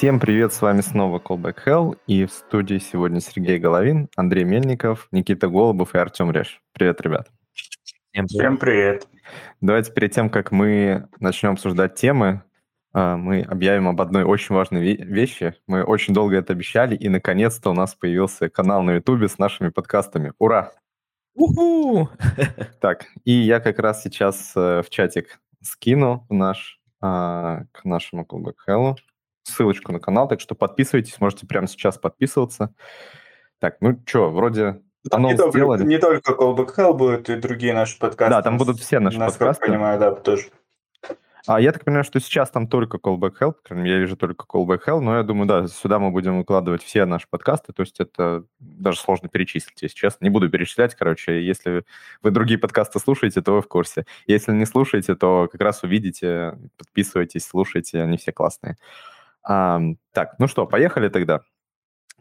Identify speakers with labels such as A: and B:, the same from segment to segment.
A: Всем привет, с вами снова Callback Hell, и в студии сегодня Сергей Головин, Андрей Мельников, Никита Голубов и Артем Реш. Привет, ребят.
B: Всем привет. Всем привет.
A: Давайте перед тем, как мы начнем обсуждать темы, а, мы объявим об одной очень важной вещи. Мы очень долго это обещали, и наконец-то у нас появился канал на Ютубе с нашими подкастами. Ура! Уху! Так, и я как раз сейчас э, в чатик скину наш, а, к нашему Callback Hello ссылочку на канал, так что подписывайтесь, можете прямо сейчас подписываться. Так, ну что, вроде
B: там не, только, не только Callback Hell будет, и другие наши подкасты.
A: Да, там будут все наши
B: Насколько
A: подкасты.
B: понимаю, да, тоже.
A: А я так понимаю, что сейчас там только Callback Hell, я вижу только Callback Hell, но я думаю, да, сюда мы будем выкладывать все наши подкасты, то есть это даже сложно перечислить, если честно. Не буду перечислять, короче, если вы другие подкасты слушаете, то вы в курсе. Если не слушаете, то как раз увидите, подписывайтесь, слушайте, они все классные. А, так, ну что, поехали тогда.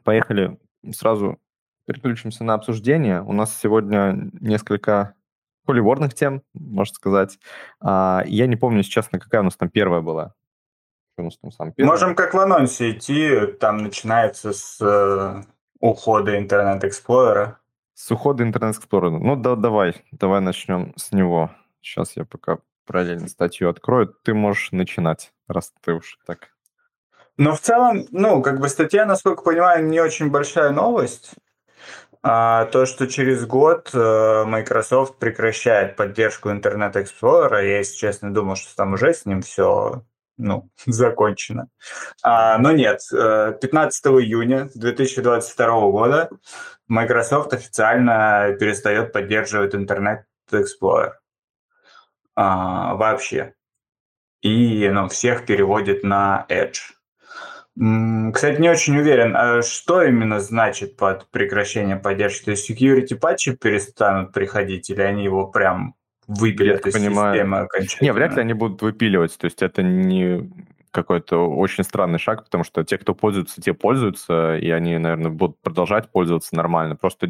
A: Поехали сразу переключимся на обсуждение. У нас сегодня несколько поливорных тем, можно сказать. А, я не помню, если честно, какая у нас там первая была.
B: у нас там сам? Можем как в анонсе идти. Там начинается с э, ухода Интернет Эксплорера.
A: С ухода Интернет Эксплорера. Ну да, давай, давай начнем с него. Сейчас я пока параллельно статью открою. Ты можешь начинать, раз ты уж так
B: но в целом, ну, как бы статья, насколько понимаю, не очень большая новость. А, то, что через год э, Microsoft прекращает поддержку Internet Explorer, я, если честно, думал, что там уже с ним все ну, закончено. А, но нет, 15 э, июня 2022 года Microsoft официально перестает поддерживать Internet Explorer а, вообще. И ну, всех переводит на Edge. Кстати, не очень уверен, а что именно значит под прекращение поддержки? То есть security патчи перестанут приходить или они его прям выпилят из понимаю. системы окончательно?
A: Не, вряд ли они будут выпиливать. То есть это не какой-то очень странный шаг, потому что те, кто пользуются, те пользуются, и они, наверное, будут продолжать пользоваться нормально. Просто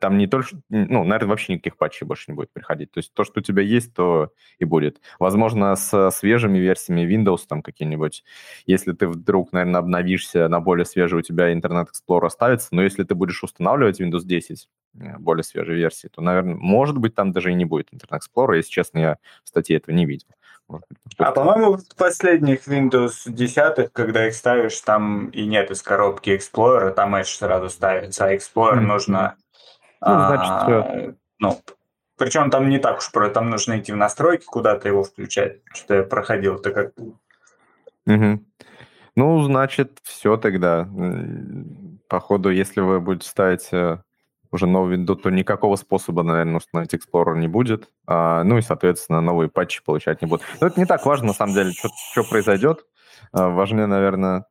A: там не только, ну, наверное, вообще никаких патчей больше не будет приходить. То есть то, что у тебя есть, то и будет. Возможно, с свежими версиями Windows там какие-нибудь, если ты вдруг, наверное, обновишься на более свежий, у тебя Internet Explorer оставится, но если ты будешь устанавливать Windows 10, э, более свежей версии, то, наверное, может быть, там даже и не будет Internet Explorer. Если честно, я в статье этого не видел.
B: а по-моему, в последних Windows 10, когда их ставишь, там и нет из коробки Explorer, там Edge сразу ставится, а Explorer mm-hmm. нужно ну, значит, а, ну, причем там не так уж про, там нужно идти в настройки, куда-то его включать. Что я проходил, это как...
A: Угу. Ну, значит, все тогда. Походу, если вы будете ставить э, уже новый Windows, то никакого способа, наверное, установить Explorer не будет. А, ну и, соответственно, новые патчи получать не будут. Но это не так важно, на самом деле, что, что произойдет. А, важнее, наверное,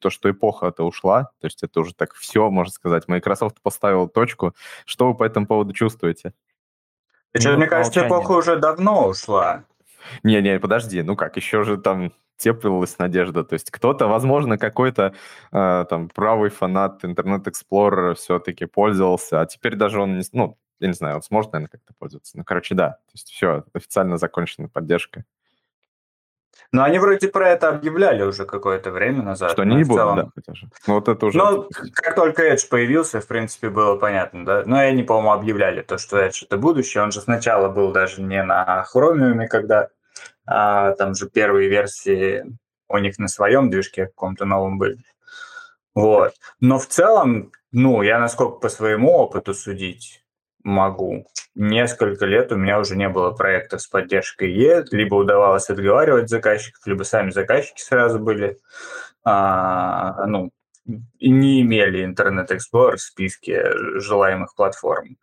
A: то, что эпоха-то ушла, то есть это уже так все, можно сказать. Microsoft поставил точку. Что вы по этому поводу чувствуете?
B: Причем, ну, мне кажется, молчание. эпоха уже давно ушла.
A: Не-не, подожди, ну как, еще же там теплилась надежда. То есть кто-то, возможно, какой-то э, там правый фанат Internet Explorer все-таки пользовался, а теперь даже он, не, ну, я не знаю, он сможет, наверное, как-то пользоваться. Ну, короче, да, то есть все, официально закончена поддержка.
B: Но они вроде про это объявляли уже какое-то время назад.
A: Что они не будут, целом... да,
B: Ну, вот это уже... Ну, как только Edge появился, в принципе, было понятно, да. Но они, по-моему, объявляли то, что Edge — это будущее. Он же сначала был даже не на Chromium, когда а, там же первые версии у них на своем движке каком-то новом были. Вот. Но в целом, ну, я насколько по своему опыту судить, могу. Несколько лет у меня уже не было проектов с поддержкой Е, либо удавалось отговаривать заказчиков, либо сами заказчики сразу были, а, ну, не имели Internet Explorer в списке желаемых платформ.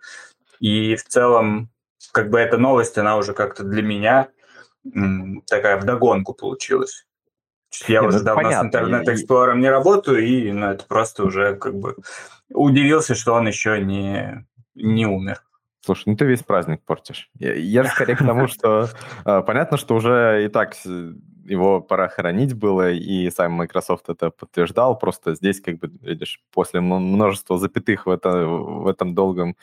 B: И в целом, как бы эта новость, она уже как-то для меня такая вдогонку получилась. Я уже ну, давно понятно. с Explorer не работаю, и ну, это просто уже как бы удивился, что он еще не не умер.
A: Слушай, ну ты весь праздник портишь. Я, я же скорее к тому, что э, понятно, что уже и так его пора хоронить было, и сам Microsoft это подтверждал. Просто здесь, как бы, видишь, после множества запятых в, это, в этом долгом,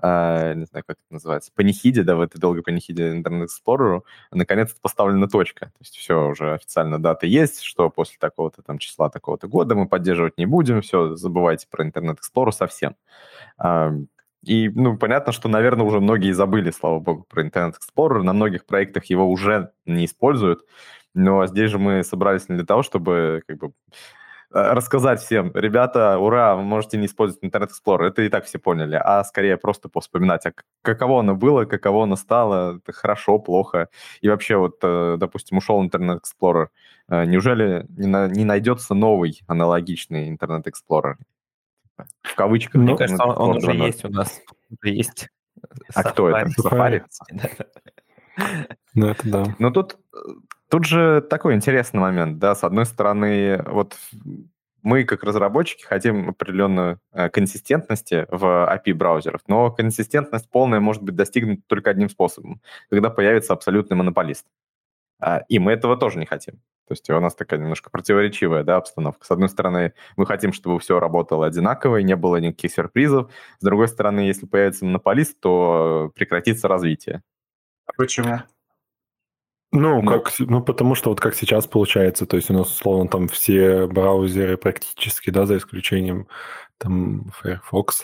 A: э, не знаю, как это называется, панихиде, да, в этой долгой панихиде Internet Explorer, наконец-то поставлена точка. То есть все, уже официально дата есть, что после такого-то там числа, такого-то года мы поддерживать не будем, все, забывайте про Internet Explorer совсем. И, ну, понятно, что, наверное, уже многие забыли, слава богу, про Internet Explorer. На многих проектах его уже не используют. Но здесь же мы собрались не для того, чтобы как бы э, рассказать всем, ребята, ура, вы можете не использовать Internet Explorer. Это и так все поняли, а скорее просто вспоминать, а каково оно было, каково оно стало, это хорошо, плохо. И вообще вот, э, допустим, ушел Internet Explorer. Э, неужели не найдется новый аналогичный Internet Explorer? В кавычках.
C: Мне ну, кажется, он, он уже есть у нас. Уже есть.
A: А Safari. кто это? Safari?
D: Ну, это да.
A: Ну, тут, тут же такой интересный момент, да, с одной стороны, вот мы, как разработчики, хотим определенную э, консистентности в API браузеров, но консистентность полная может быть достигнута только одним способом, когда появится абсолютный монополист. А, и мы этого тоже не хотим. То есть у нас такая немножко противоречивая да, обстановка. С одной стороны, мы хотим, чтобы все работало одинаково и не было никаких сюрпризов. С другой стороны, если появится монополист, то прекратится развитие.
B: А почему?
D: Ну, ну, как, ну, потому что вот как сейчас получается, то есть у нас, условно, там все браузеры практически, да, за исключением там Firefox,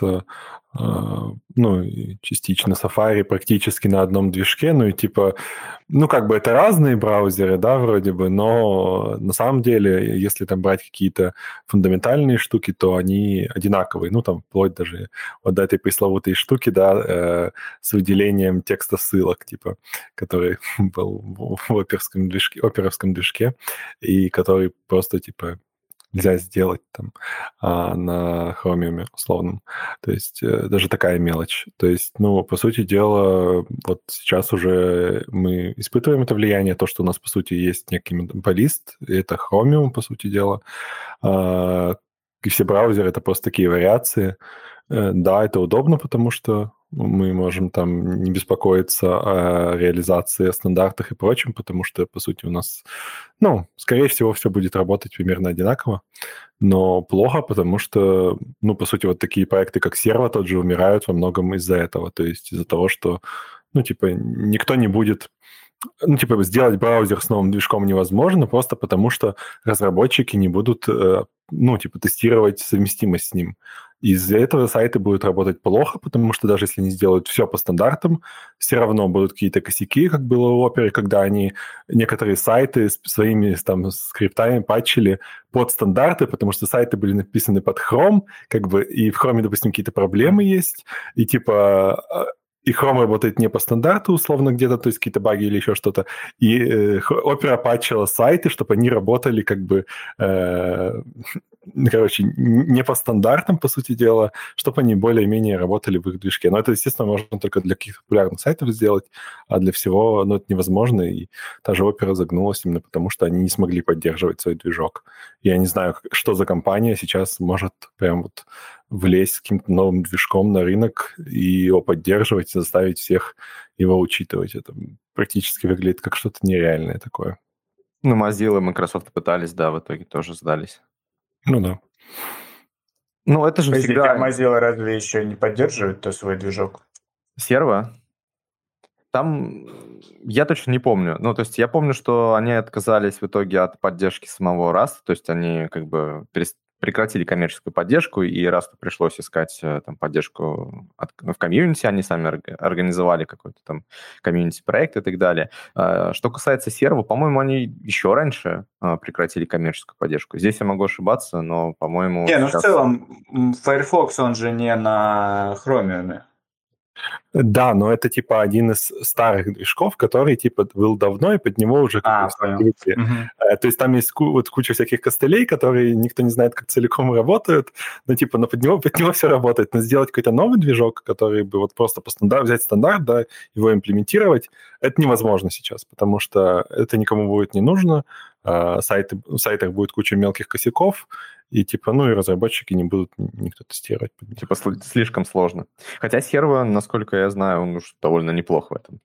D: а, ну, частично Safari практически на одном движке, ну и типа, ну как бы это разные браузеры, да, вроде бы, но на самом деле, если там брать какие-то фундаментальные штуки, то они одинаковые, ну там вплоть даже вот до этой пресловутой штуки, да, э, с выделением текста ссылок, типа, который был в оперском движке, оперовском движке, и который просто типа нельзя сделать там а, на хромиуме условном. То есть э, даже такая мелочь. То есть, ну, по сути дела, вот сейчас уже мы испытываем это влияние, то, что у нас, по сути, есть некий монополист, это хромиум, по сути дела. А, и все браузеры — это просто такие вариации. Э, да, это удобно, потому что мы можем там не беспокоиться о реализации, о стандартах и прочем, потому что, по сути, у нас, ну, скорее всего, все будет работать примерно одинаково, но плохо, потому что, ну, по сути, вот такие проекты, как Серво, тот же, умирают во многом из-за этого, то есть из-за того, что, ну, типа, никто не будет ну, типа, сделать браузер с новым движком невозможно, просто потому что разработчики не будут, э, ну, типа, тестировать совместимость с ним. Из-за этого сайты будут работать плохо, потому что даже если они сделают все по стандартам, все равно будут какие-то косяки, как было у Opera, когда они некоторые сайты своими там скриптами патчили под стандарты, потому что сайты были написаны под Chrome, как бы, и в Chrome, допустим, какие-то проблемы есть, и типа а, и Chrome работает не по стандарту, условно, где-то, то есть какие-то баги или еще что-то. И э, Opera патчила сайты, чтобы они работали как бы, э, короче, не по стандартам, по сути дела, чтобы они более-менее работали в их движке. Но это, естественно, можно только для каких-то популярных сайтов сделать, а для всего, ну, это невозможно. И та же Opera загнулась именно потому, что они не смогли поддерживать свой движок. Я не знаю, что за компания сейчас может прям вот влезть с каким-то новым движком на рынок и его поддерживать, и заставить всех его учитывать. Это практически выглядит как что-то нереальное такое.
A: Ну, Mozilla и Microsoft пытались, да, в итоге тоже сдались.
D: Ну да.
B: Ну, это же Подождите, всегда... Mozilla разве еще не поддерживает то свой движок?
A: Серво? Там я точно не помню. Ну, то есть я помню, что они отказались в итоге от поддержки самого Rust, то есть они как бы перест прекратили коммерческую поддержку, и раз пришлось искать э, там, поддержку от, ну, в комьюнити, они сами организовали какой-то там комьюнити-проект и так далее. А, что касается серва, по-моему, они еще раньше а, прекратили коммерческую поддержку. Здесь я могу ошибаться, но, по-моему...
B: Не, ну сейчас... в целом Firefox, он же не на Chromium.
D: Да, но это типа один из старых движков, который типа был давно, и под него уже
B: а.
D: Угу. То есть там есть вот куча всяких костылей, которые никто не знает, как целиком работают, но типа но под него, под него все работает. Но сделать какой-то новый движок, который бы вот просто по стандарту, взять стандарт, да, его имплементировать, это невозможно сейчас, потому что это никому будет не нужно, а, сайты, в сайтах будет куча мелких косяков, и типа, ну и разработчики не будут никто тестировать.
A: Типа слишком сложно. Хотя серво, насколько я знаю, он уж довольно неплох в этом.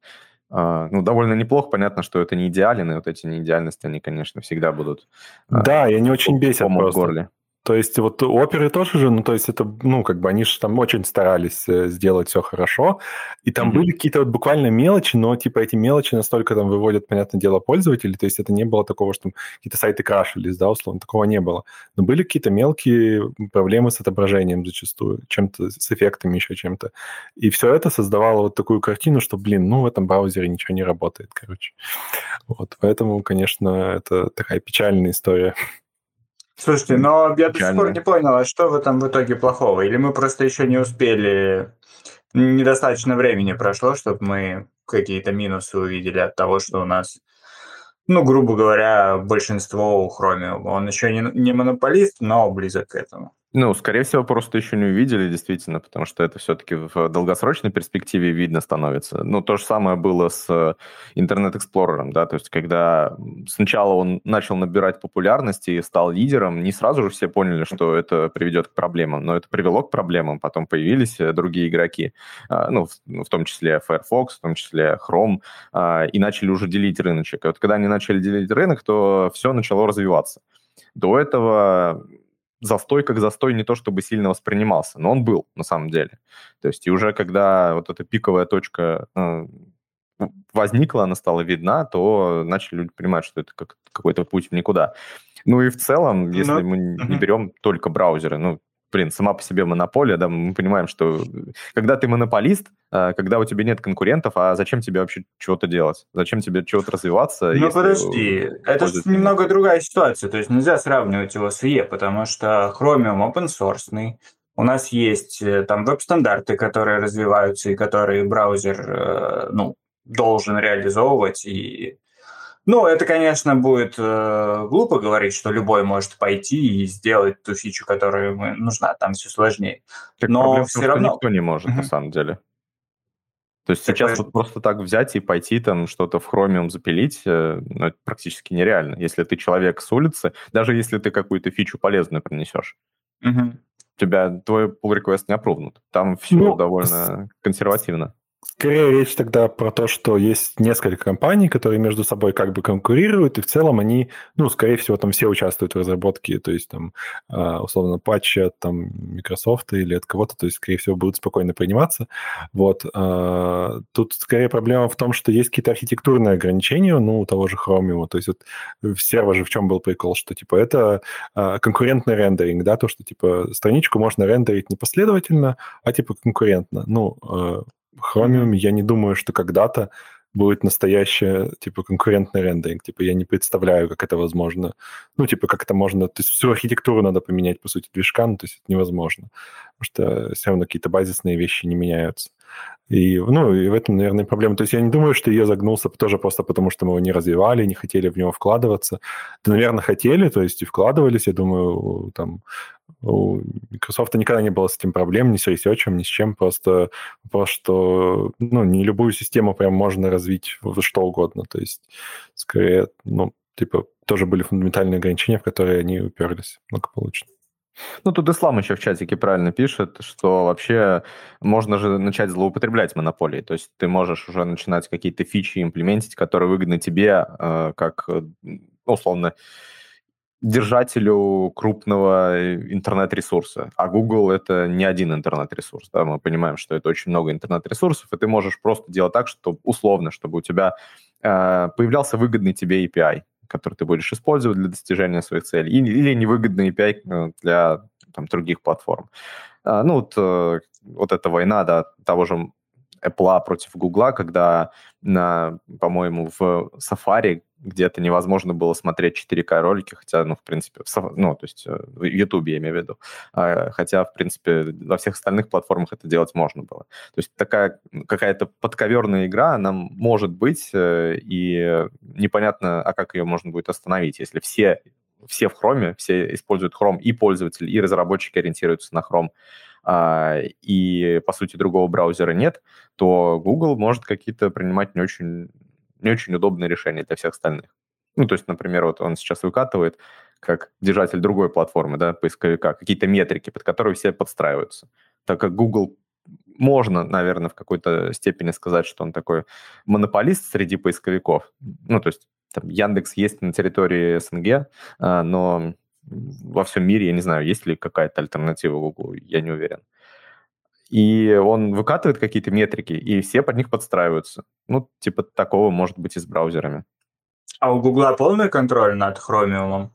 A: а, ну, довольно неплохо. Понятно, что это не идеален, и вот эти неидеальности, они, конечно, всегда будут...
D: Да, и они очень бесят просто. горле. То есть вот оперы тоже же, ну то есть это, ну как бы они же там очень старались э, сделать все хорошо, и там mm-hmm. были какие-то вот буквально мелочи, но типа эти мелочи настолько там выводят, понятное дело, пользователей, то есть это не было такого, что какие-то сайты крашились, да, условно, такого не было. Но были какие-то мелкие проблемы с отображением зачастую, чем-то, с эффектами еще чем-то. И все это создавало вот такую картину, что, блин, ну в этом браузере ничего не работает, короче. Вот, поэтому, конечно, это такая печальная история.
B: Слушайте, но я до сих пор не понял, а что в этом в итоге плохого? Или мы просто еще не успели, недостаточно времени прошло, чтобы мы какие-то минусы увидели от того, что у нас, ну, грубо говоря, большинство у Chromium. Он еще не, не монополист, но близок к этому.
A: Ну, скорее всего, просто еще не увидели, действительно, потому что это все-таки в долгосрочной перспективе видно становится. Ну, то же самое было с Explorer, да, то есть когда сначала он начал набирать популярность и стал лидером, не сразу же все поняли, что это приведет к проблемам, но это привело к проблемам, потом появились э, другие игроки, а, ну, в, ну, в том числе Firefox, в том числе Chrome, а, и начали уже делить рыночек. И вот когда они начали делить рынок, то все начало развиваться. До этого застой как застой не то чтобы сильно воспринимался, но он был на самом деле. То есть и уже когда вот эта пиковая точка э, возникла, она стала видна, то начали люди понимать, что это как какой-то путь в никуда. Ну и в целом, если но... мы не берем только браузеры, ну, блин, сама по себе монополия, да, мы понимаем, что когда ты монополист, а, когда у тебя нет конкурентов, а зачем тебе вообще чего-то делать? Зачем тебе чего-то развиваться?
B: Ну, подожди, это же немного другая ситуация, то есть нельзя сравнивать его с IE, потому что Chromium open source, у нас есть э, там веб-стандарты, которые развиваются и которые браузер, э, ну, должен реализовывать, и ну, это, конечно, будет э, глупо говорить, что любой может пойти и сделать ту фичу, которая ему нужна, там все сложнее.
A: Так Но все том, равно... никто не может, mm-hmm. на самом деле. То есть так сейчас вот просто так взять и пойти там что-то в Chromium запилить, э, ну, это практически нереально. Если ты человек с улицы, даже если ты какую-то фичу полезную принесешь, угу. тебя твой pull request не опровнут. Там все ну, довольно консервативно.
D: Скорее речь тогда про то, что есть несколько компаний, которые между собой как бы конкурируют, и в целом они, ну, скорее всего, там все участвуют в разработке, то есть там, а, условно, патчи от там Microsoft или от кого-то, то есть, скорее всего, будут спокойно приниматься. Вот. А, тут скорее проблема в том, что есть какие-то архитектурные ограничения, ну, у того же Chromium, то есть вот в серво же в чем был прикол, что, типа, это а, конкурентный рендеринг, да, то, что, типа, страничку можно рендерить не последовательно, а, типа, конкурентно. Ну, Chromium я не думаю, что когда-то будет настоящий, типа, конкурентный рендеринг. Типа, я не представляю, как это возможно. Ну, типа, как это можно... То есть всю архитектуру надо поменять, по сути, движка, ну, то есть это невозможно. Потому что все равно какие-то базисные вещи не меняются. И, ну, и в этом, наверное, проблема. То есть я не думаю, что ее загнулся тоже просто потому, что мы его не развивали, не хотели в него вкладываться. Да, наверное, хотели, то есть и вкладывались, я думаю, там у Microsoft никогда не было с этим проблем, ни с research, ни с чем. Просто вопрос, что ну, не любую систему прям можно развить в что угодно. То есть, скорее, ну, типа, тоже были фундаментальные ограничения, в которые они уперлись благополучно.
A: Ну, тут Ислам еще в чатике правильно пишет, что вообще можно же начать злоупотреблять монополией. То есть ты можешь уже начинать какие-то фичи имплементить, которые выгодны тебе, э, как, э, условно, держателю крупного интернет-ресурса. А Google — это не один интернет-ресурс. Да? Мы понимаем, что это очень много интернет-ресурсов, и ты можешь просто делать так, что условно, чтобы у тебя э, появлялся выгодный тебе API, который ты будешь использовать для достижения своих целей, или невыгодный API э, для там, других платформ. А, ну, вот, э, вот эта война да, того же Apple против Google, когда, на, по-моему, в Safari где-то невозможно было смотреть 4К ролики, хотя, ну, в принципе, в, ну, то есть э, в YouTube я имею в виду, а, хотя, в принципе, во всех остальных платформах это делать можно было. То есть такая какая-то подковерная игра, она может быть, э, и непонятно, а как ее можно будет остановить, если все все в Chrome, все используют Chrome, и пользователи, и разработчики ориентируются на Chrome, и, по сути, другого браузера нет, то Google может какие-то принимать не очень не очень удобное решение для всех остальных. Ну, то есть, например, вот он сейчас выкатывает как держатель другой платформы, да, поисковика, какие-то метрики, под которые все подстраиваются. Так как Google можно, наверное, в какой-то степени сказать, что он такой монополист среди поисковиков. Ну, то есть там, Яндекс есть на территории СНГ, а, но во всем мире, я не знаю, есть ли какая-то альтернатива Google, я не уверен. И он выкатывает какие-то метрики, и все под них подстраиваются. Ну, типа такого может быть и с браузерами.
B: А у Гугла полный контроль над Chromium?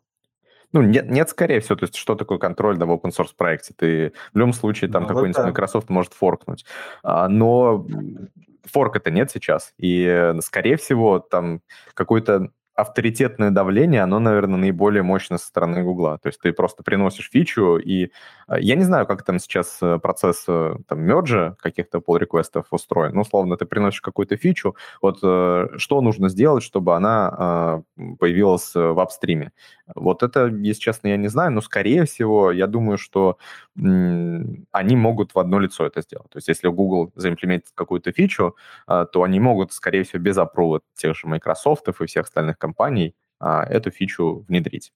A: Ну, нет, нет, скорее всего. То есть, что такое контроль да, в open source проекте? Ты в любом случае там ну, какой-нибудь вот Microsoft может форкнуть. А, но форк это нет сейчас. И, скорее всего, там какой-то авторитетное давление, оно, наверное, наиболее мощно со стороны Гугла. То есть ты просто приносишь фичу, и э, я не знаю, как там сейчас э, процесс э, там, мерджа каких-то pull реквестов устроен. Ну, условно, ты приносишь какую-то фичу, вот что нужно сделать, чтобы она появилась в апстриме. Вот это, если честно, я не знаю, но, скорее всего, я думаю, что они могут в одно лицо это сделать. То есть если Google заимплементит какую-то фичу, то они могут, скорее всего, без опрува тех же Microsoft и всех остальных компаний а, эту фичу внедрить.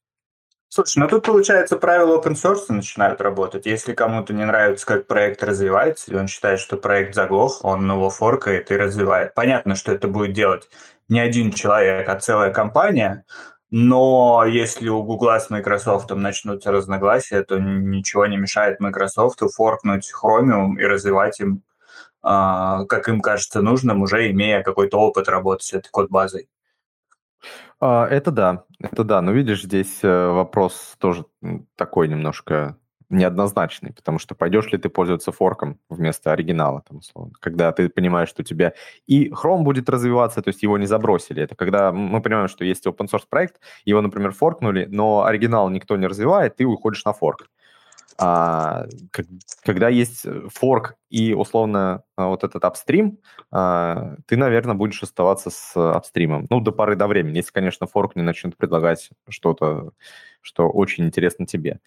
B: Слушай, ну тут, получается, правила open source начинают работать. Если кому-то не нравится, как проект развивается, или он считает, что проект заглох, он его форкает и развивает. Понятно, что это будет делать не один человек, а целая компания, но если у Гугла с Microsoft начнутся разногласия, то ничего не мешает Microsoft форкнуть Chromium и развивать им, а, как им кажется нужным, уже имея какой-то опыт работы с этой код-базой.
A: А, это да, это да. Но видишь, здесь э, вопрос тоже такой немножко неоднозначный, потому что пойдешь ли ты пользоваться форком вместо оригинала, там, условно, когда ты понимаешь, что у тебя и Chrome будет развиваться, то есть его не забросили. Это когда мы понимаем, что есть open source проект, его, например, форкнули, но оригинал никто не развивает, ты уходишь на форк. А, когда есть форк и, условно, вот этот апстрим, а, ты, наверное, будешь оставаться с апстримом. Ну, до поры до времени, если, конечно, форк не начнет предлагать что-то, что очень интересно тебе.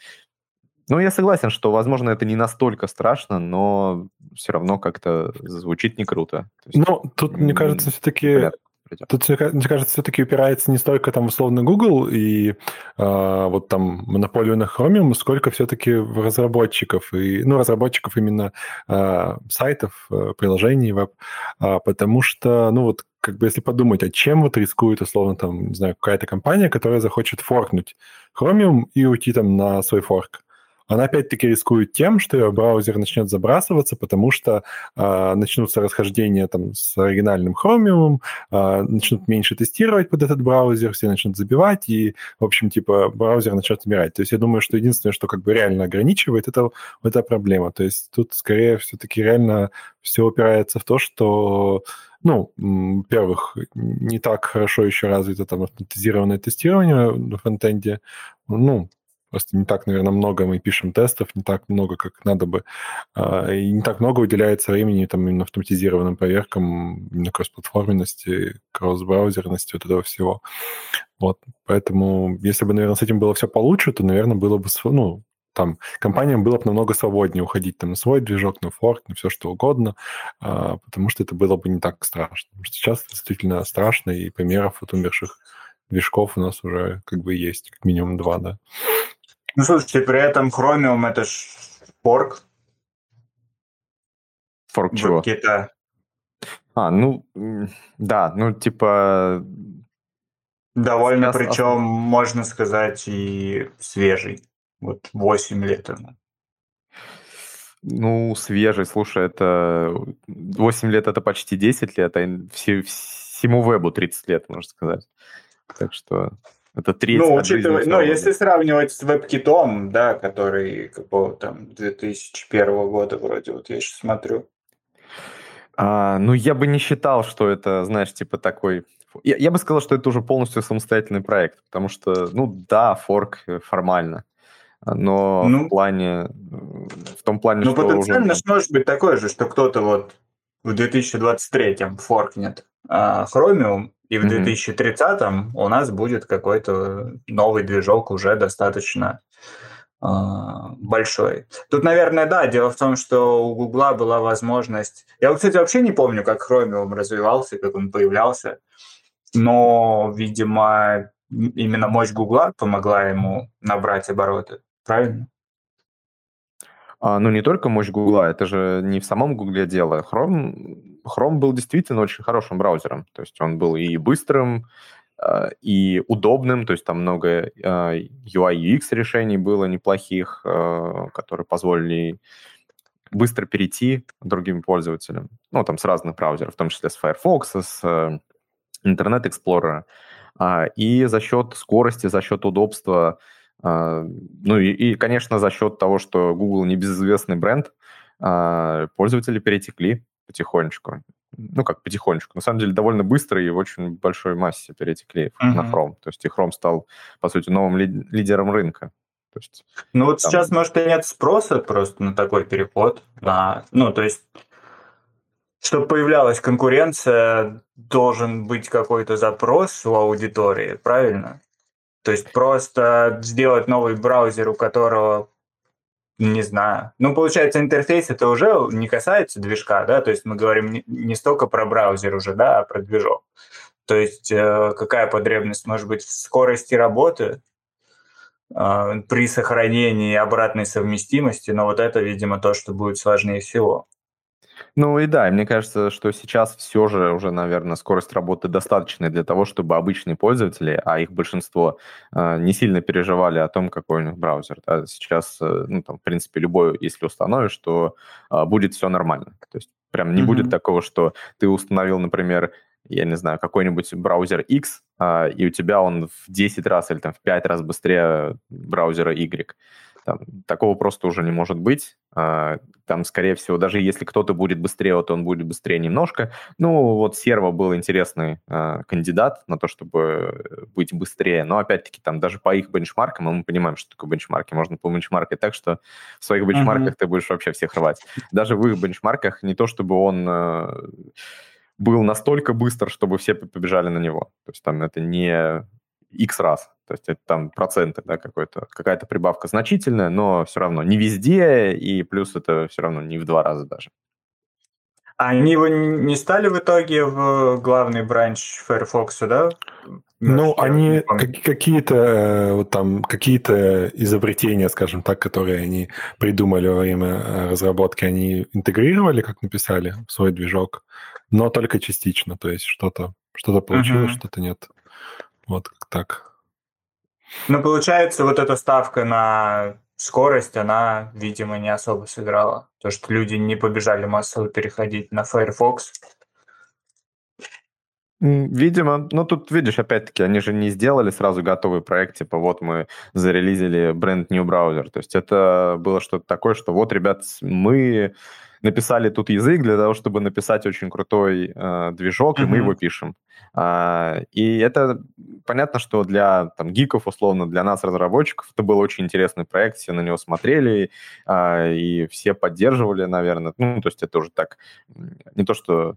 A: Ну, я согласен, что, возможно, это не настолько страшно, но все равно как-то звучит не круто.
D: Ну, тут, мне кажется, все-таки понятно придет. Тут, мне кажется, все-таки упирается не столько там условно Google и э, вот там монополию на Chromium, сколько все-таки в разработчиков, и, ну, разработчиков именно э, сайтов, приложений веб, э, потому что, ну, вот как бы если подумать, а чем вот рискует, условно, там, не знаю, какая-то компания, которая захочет форкнуть Chromium и уйти там на свой форк она опять-таки рискует тем, что ее браузер начнет забрасываться, потому что э, начнутся расхождения там с оригинальным Chromium, э, начнут меньше тестировать под этот браузер, все начнут забивать, и, в общем, типа, браузер начнет умирать. То есть я думаю, что единственное, что как бы реально ограничивает, это эта проблема. То есть тут скорее все-таки реально все упирается в то, что ну, во-первых, не так хорошо еще развито там автоматизированное тестирование на фронтенде. Ну, Просто не так, наверное, много мы пишем тестов, не так много, как надо бы. А, и не так много уделяется времени там именно автоматизированным проверкам, именно кроссплатформенности, кросс-браузерности, вот этого всего. Вот. Поэтому, если бы, наверное, с этим было все получше, то, наверное, было бы, ну, там, компаниям было бы намного свободнее уходить там на свой движок, на форк, на все что угодно, а, потому что это было бы не так страшно. Потому что сейчас действительно страшно, и примеров вот умерших движков у нас уже как бы есть, как минимум два, да.
B: Ну, слушайте, при этом Chromium это ж форк.
A: Форк чего?
B: Кита.
A: А, ну, да, ну, типа...
B: Довольно, причем, можно сказать, и свежий. Вот 8 лет ему.
A: Ну, свежий, слушай, это 8 лет это почти 10 лет, а все, всему вебу 30 лет, можно сказать. Так что это треть
B: Ну, учитывая, ну, если сравнивать с WebKit, да, который какого там 2001 года вроде, вот я сейчас смотрю.
A: А, ну, я бы не считал, что это, знаешь, типа такой... Я, я бы сказал, что это уже полностью самостоятельный проект, потому что, ну, да, форк формально, но ну, в плане... В том плане,
B: ну, что... Ну, потенциально уже... может быть такое же, что кто-то вот в 2023-м форкнет а, Chromium, и в mm-hmm. 2030-м у нас будет какой-то новый движок уже достаточно э, большой. Тут, наверное, да, дело в том, что у Гугла была возможность... Я, кстати, вообще не помню, как Chromium развивался, как он появлялся, но, видимо, именно мощь Гугла помогла ему набрать обороты. Правильно?
A: А, ну, не только мощь Гугла, это же не в самом Гугле дело. Chrome, Chrome был действительно очень хорошим браузером. То есть он был и быстрым, а, и удобным, то есть там много а, UI UX решений было неплохих, которые позволили быстро перейти другим пользователям. Ну, там с разных браузеров, в том числе с Firefox, с Internet Explorer. И за счет скорости, за счет удобства, ну и, и, конечно, за счет того, что Google небезызвестный бренд, пользователи перетекли потихонечку ну, как потихонечку, на самом деле довольно быстро и в очень большой массе перетекли uh-huh. на Chrome. То есть и Chrome стал, по сути, новым ли- лидером рынка. То есть,
B: ну вот там... сейчас, может, и нет спроса просто на такой переход. На... Ну, то есть, чтобы появлялась конкуренция, должен быть какой-то запрос у аудитории, правильно? То есть просто сделать новый браузер, у которого не знаю. Ну, получается, интерфейс это уже не касается движка, да, то есть мы говорим не, столько про браузер уже, да, а про движок. То есть э, какая потребность может быть в скорости работы э, при сохранении обратной совместимости, но вот это, видимо, то, что будет сложнее всего.
A: Ну и да, и мне кажется, что сейчас все же уже, наверное, скорость работы достаточная для того, чтобы обычные пользователи, а их большинство, э, не сильно переживали о том, какой у них браузер. Да. Сейчас, э, ну, там, в принципе, любой, если установишь, то э, будет все нормально. То есть прям не mm-hmm. будет такого, что ты установил, например, я не знаю, какой-нибудь браузер X, и у тебя он в 10 раз или там в 5 раз быстрее браузера Y. Там, такого просто уже не может быть. А, там, скорее всего, даже если кто-то будет быстрее, то он будет быстрее немножко. Ну, вот Серво был интересный а, кандидат на то, чтобы быть быстрее. Но, опять-таки, там даже по их бенчмаркам, мы понимаем, что такое бенчмарки, можно по бенчмаркать так, что в своих бенчмарках uh-huh. ты будешь вообще всех рвать. Даже в их бенчмарках не то, чтобы он а, был настолько быстр, чтобы все побежали на него. То есть там это не X раз. То есть это там проценты, да, какой-то, какая-то прибавка значительная, но все равно не везде, и плюс это все равно не в два раза даже.
B: Они его не стали в итоге в главный бранч Firefox, да?
D: Ну, они какие-то вот там какие-то изобретения, скажем так, которые они придумали во время разработки, они интегрировали, как написали, в свой движок, но только частично, то есть что-то что-то получилось, uh-huh. что-то нет. Вот как так.
B: Ну, получается, вот эта ставка на скорость, она, видимо, не особо сыграла. То, что люди не побежали массово переходить на Firefox.
A: Видимо, ну тут, видишь, опять-таки, они же не сделали сразу готовый проект, типа вот мы зарелизили бренд New Browser. То есть это было что-то такое, что вот, ребят, мы написали тут язык для того, чтобы написать очень крутой э, движок, mm-hmm. и мы его пишем. А, и это понятно, что для там, гиков, условно, для нас, разработчиков, это был очень интересный проект, все на него смотрели, а, и все поддерживали, наверное. Ну, то есть это уже так, не то, что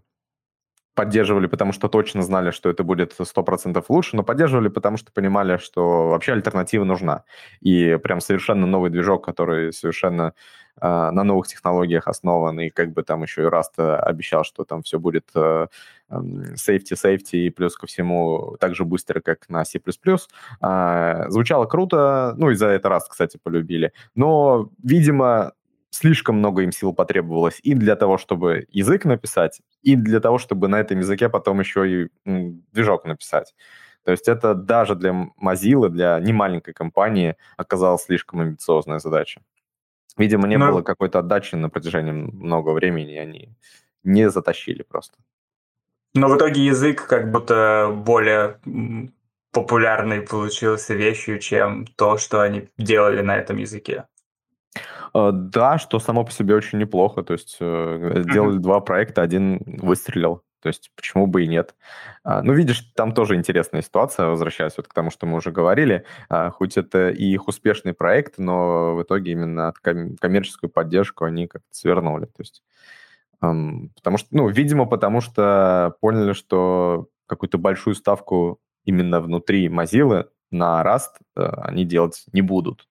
A: поддерживали, потому что точно знали, что это будет 100% лучше, но поддерживали, потому что понимали, что вообще альтернатива нужна. И прям совершенно новый движок, который совершенно э, на новых технологиях основан, и как бы там еще и Rust обещал, что там все будет э, safety, safety, и плюс ко всему так же быстро, как на C++. Э, звучало круто, ну и за это Rust, кстати, полюбили. Но, видимо, слишком много им сил потребовалось и для того, чтобы язык написать, и для того, чтобы на этом языке потом еще и движок написать. То есть это даже для Mozilla, для немаленькой компании оказалась слишком амбициозная задача. Видимо, не Но... было какой-то отдачи на протяжении много времени, и они не затащили просто.
B: Но в итоге язык как будто более популярной получился вещью, чем то, что они делали на этом языке.
A: Э, да, что само по себе очень неплохо. То есть э, сделали два проекта, один выстрелил. То есть почему бы и нет. А, ну, видишь, там тоже интересная ситуация, возвращаясь вот к тому, что мы уже говорили. А, хоть это и их успешный проект, но в итоге именно от коммерческую поддержку они как-то свернули. То есть, потому что, ну, видимо, потому что поняли, что какую-то большую ставку именно внутри Mozilla на Rust э, они делать не будут.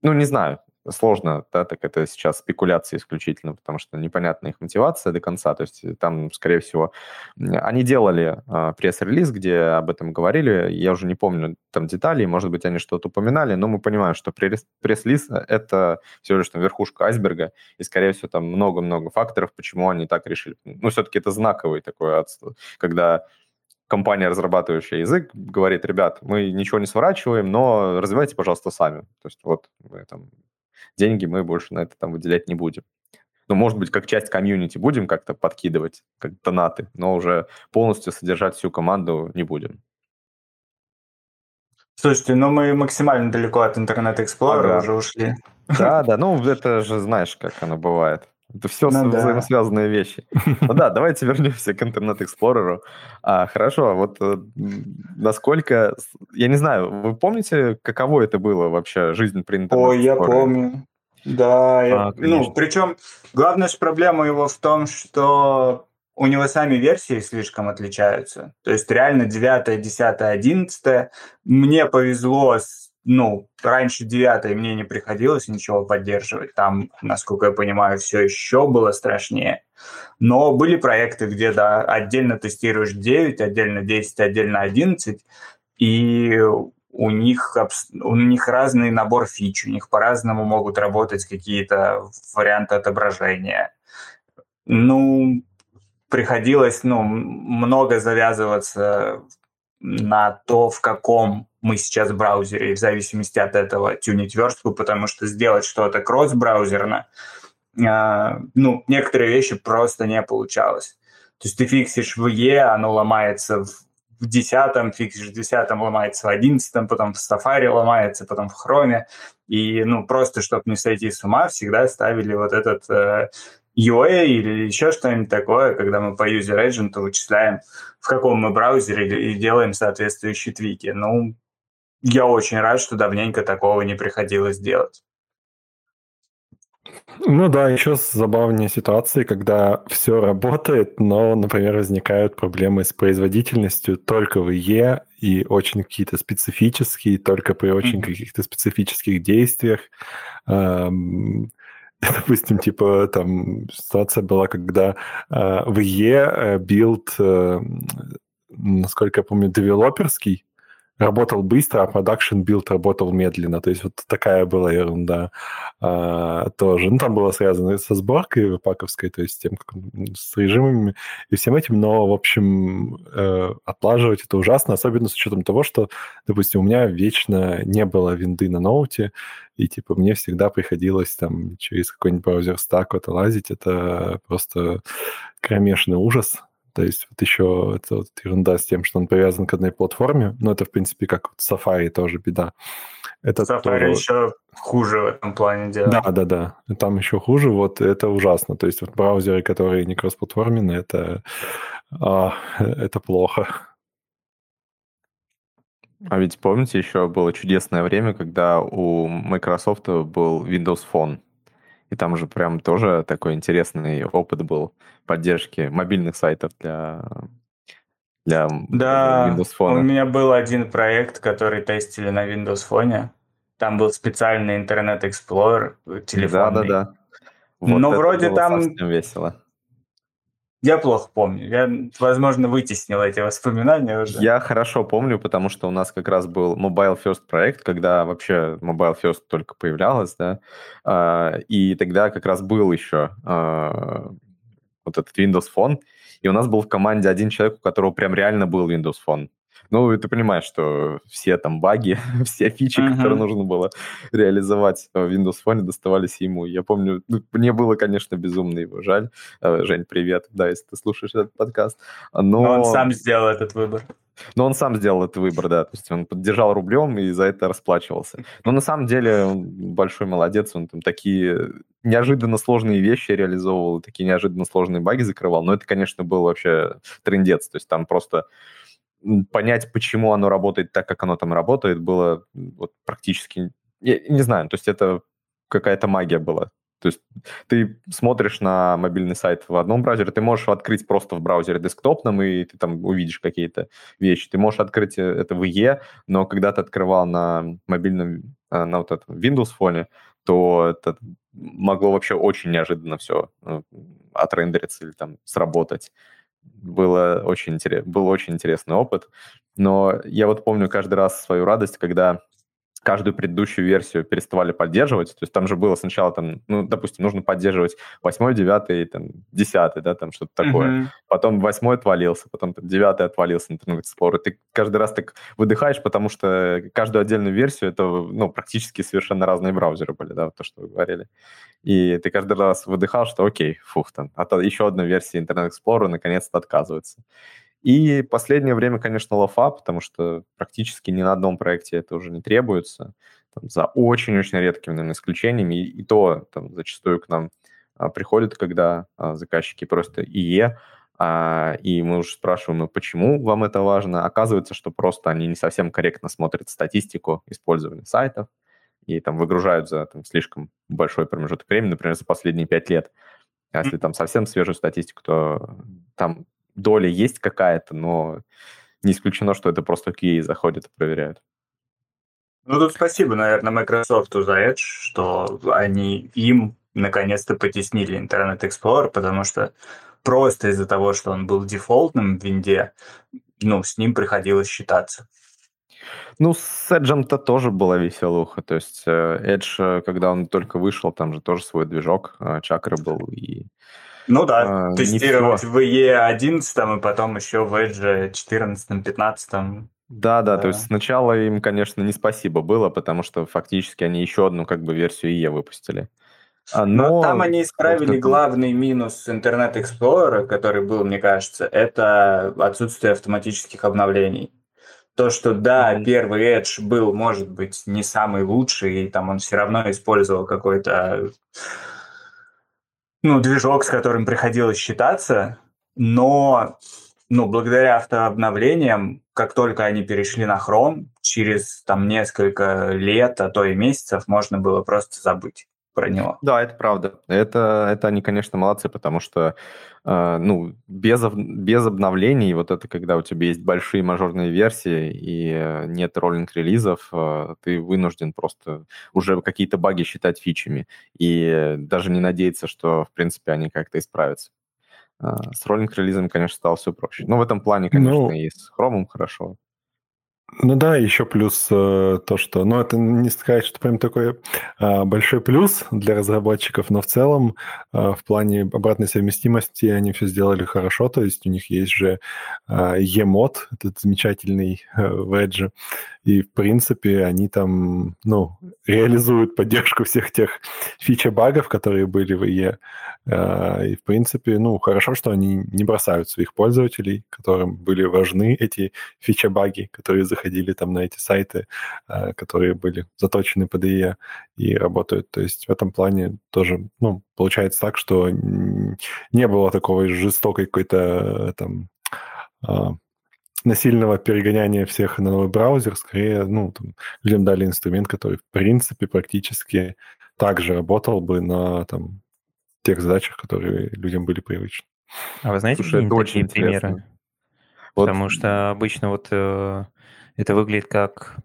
A: Ну, не знаю, сложно, да, так это сейчас спекуляции исключительно, потому что непонятна их мотивация до конца, то есть там, скорее всего, они делали э, пресс-релиз, где об этом говорили, я уже не помню там деталей, может быть, они что-то упоминали, но мы понимаем, что пресс-релиз — это всего лишь там верхушка айсберга, и, скорее всего, там много-много факторов, почему они так решили. Ну, все-таки это знаковый такой отстой, когда компания, разрабатывающая язык, говорит, ребят, мы ничего не сворачиваем, но развивайте, пожалуйста, сами. То есть вот мы там деньги мы больше на это там выделять не будем. Ну, может быть, как часть комьюнити будем как-то подкидывать, как донаты, но уже полностью содержать всю команду не будем.
B: Слушайте, ну мы максимально далеко от Explorer ага. уже ушли.
A: Да, да, ну это же знаешь, как оно бывает. Это все ну, да. взаимосвязанные вещи. Ну да, давайте вернемся к Internet Explorer. А, хорошо, вот э, насколько... Я не знаю, вы помните, каково это было вообще, жизнь при Explorer?
B: Ой, я помню. Да, я, а, ну, причем главная же проблема его в том, что у него сами версии слишком отличаются. То есть реально 9, 10, 11. Мне повезло с ну, раньше девятой мне не приходилось ничего поддерживать. Там, насколько я понимаю, все еще было страшнее. Но были проекты, где, да, отдельно тестируешь 9, отдельно 10, отдельно 11, и у них, у них разный набор фич, у них по-разному могут работать какие-то варианты отображения. Ну, приходилось ну, много завязываться на то, в каком мы сейчас браузере, и в зависимости от этого тюнить верстку, потому что сделать что-то кросс-браузерно, э, ну, некоторые вещи просто не получалось. То есть ты фиксишь в E, оно ломается в, в 10, фиксишь в 10, ломается в 11, потом в Safari ломается, потом в Chrome. И, ну, просто, чтобы не сойти с ума, всегда ставили вот этот э, UA или еще что-нибудь такое, когда мы по user agent вычисляем, в каком мы браузере и делаем соответствующие твики. Ну, я очень рад, что давненько такого не приходилось делать.
D: Ну да, еще забавнее ситуации, когда все работает, но, например, возникают проблемы с производительностью только в IE и очень какие-то специфические, только при очень mm-hmm. каких-то специфических действиях. Допустим, типа там ситуация была, когда э, в IE build, э, насколько я помню, девелоперский, работал быстро, а production build работал медленно. То есть вот такая была ерунда а, тоже. Ну, там было связано со сборкой webpack овской, то есть с тем, как, с режимами и всем этим. Но, в общем, э, отлаживать это ужасно, особенно с учетом того, что, допустим, у меня вечно не было винды на ноуте, и, типа, мне всегда приходилось там через какой-нибудь BrowserStack это лазить. Это просто кромешный ужас. То есть вот еще это вот ерунда с тем, что он привязан к одной платформе. Но это, в принципе, как вот Safari тоже беда.
B: Это Safari тоже... еще хуже в этом плане делает.
D: Да, да, да. Там еще хуже. Вот это ужасно. То есть вот браузеры, которые не кроссплатформенные, это, а, это плохо.
A: А ведь помните, еще было чудесное время, когда у Microsoft был Windows Phone. И там же прям тоже такой интересный опыт был поддержки мобильных сайтов для, для
B: да, Windows Phone. У меня был один проект, который тестили на Windows Phone. Там был специальный Internet Explorer телефонный.
A: Да, да, да.
B: Вот Но вроде там...
A: весело.
B: Я плохо помню. Я, возможно, вытеснил эти воспоминания уже.
A: Я хорошо помню, потому что у нас как раз был Mobile First проект, когда вообще Mobile First только появлялась, да, а, и тогда как раз был еще а, вот этот Windows Phone, и у нас был в команде один человек, у которого прям реально был Windows Phone. Ну, ты понимаешь, что все там баги, все фичи, uh-huh. которые нужно было реализовать в Windows Phone, доставались ему. Я помню, ну, мне было, конечно, безумно его жаль. Э, Жень, привет, да, если ты слушаешь этот подкаст.
B: Но... Но он сам сделал этот выбор.
A: Но он сам сделал этот выбор, да. То есть он поддержал рублем и за это расплачивался. Но на самом деле он большой молодец. Он там такие неожиданно сложные вещи реализовывал, такие неожиданно сложные баги закрывал. Но это, конечно, был вообще трендец. То есть там просто понять, почему оно работает так, как оно там работает, было вот практически... Я не знаю, то есть это какая-то магия была. То есть ты смотришь на мобильный сайт в одном браузере, ты можешь открыть просто в браузере десктопном, и ты там увидишь какие-то вещи. Ты можешь открыть э, это в IE, но когда ты открывал на мобильном, э, на вот этом Windows фоне, то это могло вообще очень неожиданно все ну, отрендериться или там сработать. Было очень интерес... Был очень интересный опыт. Но я вот помню каждый раз свою радость, когда каждую предыдущую версию переставали поддерживать. То есть там же было сначала, там, ну, допустим, нужно поддерживать 8, 9, там, 10, да, там что-то такое. Mm-hmm. Потом 8 отвалился, потом 9 отвалился Internet Explorer. Ты каждый раз так выдыхаешь, потому что каждую отдельную версию это, ну, практически совершенно разные браузеры были, да, вот то, что вы говорили. И ты каждый раз выдыхал, что окей, фух, там, а то еще одна версия Internet Explorer наконец-то отказывается. И последнее время, конечно, лафа, потому что практически ни на одном проекте это уже не требуется, там, за очень-очень редкими наверное, исключениями, и, и то там, зачастую к нам а, приходят, когда а, заказчики просто ИЕ, а, и мы уже спрашиваем, ну, почему вам это важно. Оказывается, что просто они не совсем корректно смотрят статистику использования сайтов, и там выгружают за там, слишком большой промежуток времени, например, за последние пять лет. А если там совсем свежую статистику, то там доля есть какая-то, но не исключено, что это просто QA заходят и проверяют.
B: Ну, тут спасибо, наверное, Microsoft за Edge, что они им наконец-то потеснили Internet Explorer, потому что просто из-за того, что он был дефолтным в винде, ну, с ним приходилось считаться.
A: Ну, с Edge-то тоже была веселуха. То есть э, Edge, э, когда он только вышел, там же тоже свой движок, э, чакры был, и
B: ну да, а, тестировать в E11 и потом еще в Edge 14-15.
A: Да, да, то есть сначала им, конечно, не спасибо было, потому что фактически они еще одну как бы версию E выпустили.
B: А, но, но там они исправили главный минус Internet Explorer, который был, мне кажется, это отсутствие автоматических обновлений. То, что да, первый Edge был, может быть, не самый лучший, и там он все равно использовал какой-то ну, движок, с которым приходилось считаться, но ну, благодаря автообновлениям, как только они перешли на Chrome, через там несколько лет, а то и месяцев можно было просто забыть про него.
A: Да, это правда. Это, это они, конечно, молодцы, потому что э, ну, без, без обновлений, вот это когда у тебя есть большие мажорные версии и э, нет роллинг-релизов, э, ты вынужден просто уже какие-то баги считать фичами и даже не надеяться, что, в принципе, они как-то исправятся. Э, с роллинг-релизами, конечно, стало все проще. Но в этом плане, конечно, ну, и с Chrome хорошо.
D: Ну да, еще плюс э, то, что... Ну, это не сказать, что прям такой э, большой плюс для разработчиков, но в целом э, в плане обратной совместимости они все сделали хорошо, то есть у них есть же э, E-мод, этот замечательный э, Edge, и, в принципе, они там, ну, реализуют поддержку всех тех фича-багов, которые были в IE. А, и, в принципе, ну, хорошо, что они не бросают своих пользователей, которым были важны эти фича-баги, которые заходили там на эти сайты, а, которые были заточены под IE и работают. То есть в этом плане тоже, ну, получается так, что не было такого жестокой какой-то там а, насильного перегоняния всех на новый браузер, скорее, ну, там, людям дали инструмент, который, в принципе, практически также работал бы на там, тех задачах, которые людям были привычны.
C: А вы знаете, Слушай, это очень примеры? Вот. Потому что обычно вот э, это выглядит как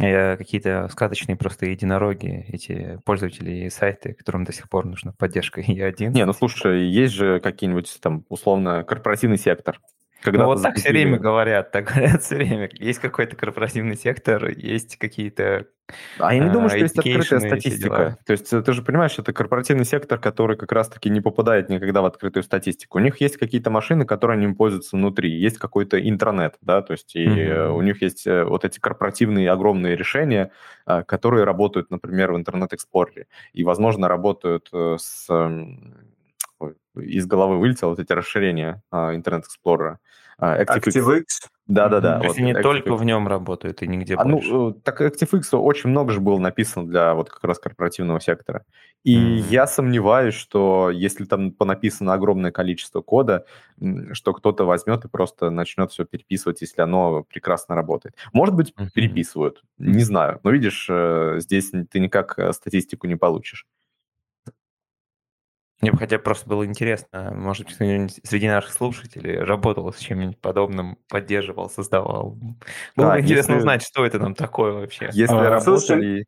C: э, какие-то сказочные просто единороги, эти пользователи и сайты, которым до сих пор нужна поддержка E1.
A: Не, ну слушай, есть же какие-нибудь там условно корпоративный сектор,
C: когда ну, вот так все время говорят, так говорят все время. Есть какой-то корпоративный сектор, есть какие-то
A: а я не думаю, что есть открытая статистика. То есть ты же понимаешь, это корпоративный сектор, который как раз-таки не попадает никогда в открытую статистику. У них есть какие-то машины, которые они пользуются внутри, есть какой-то интернет, да, то есть и mm-hmm. у них есть э, вот эти корпоративные огромные решения, э, которые работают, например, в Internet Explorer е, и, возможно, работают с из головы вылетело вот эти расширения Internet Explorer а.
B: ActiveX. ActiveX.
A: Да-да-да.
C: То есть вот, они ActiveX. только в нем работают и нигде а, больше.
A: Ну, так ActiveX очень много же было написано для вот как раз корпоративного сектора. И mm-hmm. я сомневаюсь, что если там понаписано огромное количество кода, что кто-то возьмет и просто начнет все переписывать, если оно прекрасно работает. Может быть, mm-hmm. переписывают, не знаю. Но видишь, э, здесь ты никак э, статистику не получишь.
C: Мне бы хотя бы просто было интересно, может быть, кто-нибудь среди наших слушателей работал с чем-нибудь подобным, поддерживал, создавал. Было да, бы интересно если... узнать, что это нам такое вообще.
A: Если а, работали,